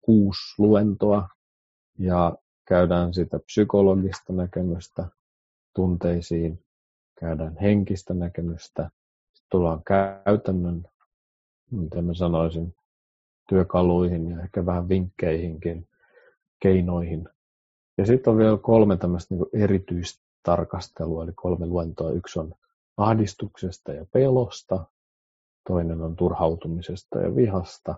kuusi luentoa ja käydään sitä psykologista näkemystä tunteisiin, käydään henkistä näkemystä, sitten tullaan käytännön, miten mä sanoisin, työkaluihin ja ehkä vähän vinkkeihinkin, keinoihin. Ja sitten on vielä kolme tämmöistä niin erityistarkastelua, eli kolme luentoa. Yksi on ahdistuksesta ja pelosta, toinen on turhautumisesta ja vihasta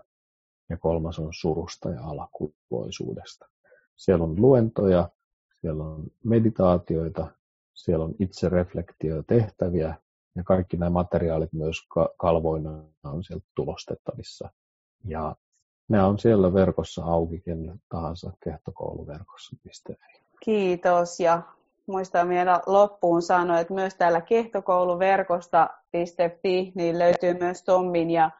ja kolmas on surusta ja alakuloisuudesta. Siellä on luentoja, siellä on meditaatioita, siellä on itsereflektiotehtäviä ja kaikki nämä materiaalit myös kalvoina on sieltä tulostettavissa. Ja ne on siellä verkossa auki ken tahansa kehtokouluverkossa.fi. Kiitos ja muistan vielä loppuun sanoa, että myös täällä kehtokouluverkosta.fi niin löytyy myös Tommin ja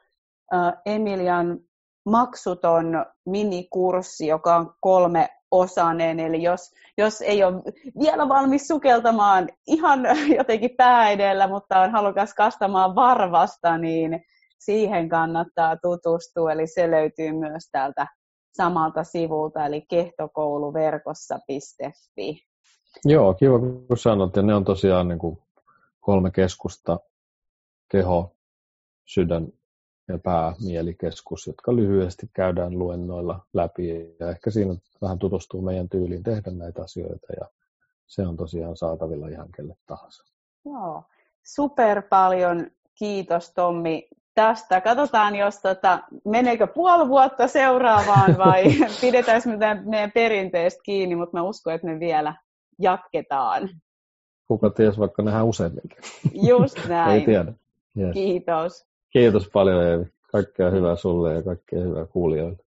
Emilian maksuton minikurssi, joka on kolme osainen, eli jos, jos ei ole vielä valmis sukeltamaan ihan [laughs] jotenkin pää edellä, mutta on halukas kastamaan varvasta, niin siihen kannattaa tutustua, eli se löytyy myös täältä samalta sivulta, eli kehtokouluverkossa.fi. Joo, kiva kun sanot. Ja ne on tosiaan niin kuin kolme keskusta, keho, sydän ja pää, mielikeskus, jotka lyhyesti käydään luennoilla läpi. Ja ehkä siinä vähän tutustuu meidän tyyliin tehdä näitä asioita. Ja se on tosiaan saatavilla ihan kelle tahansa. Joo, super paljon kiitos Tommi tästä. Katsotaan, jos tota, meneekö puoli vuotta seuraavaan vai [laughs] pidetään meidän, meidän perinteestä kiinni, mutta mä uskon, että me vielä jatketaan. Kuka ties, vaikka nähdään useamminkin. Just [laughs] näin. Ei tiedä. Yes. Kiitos. Kiitos paljon Eevi. Kaikkea hyvää sulle ja kaikkea hyvää kuulijoille.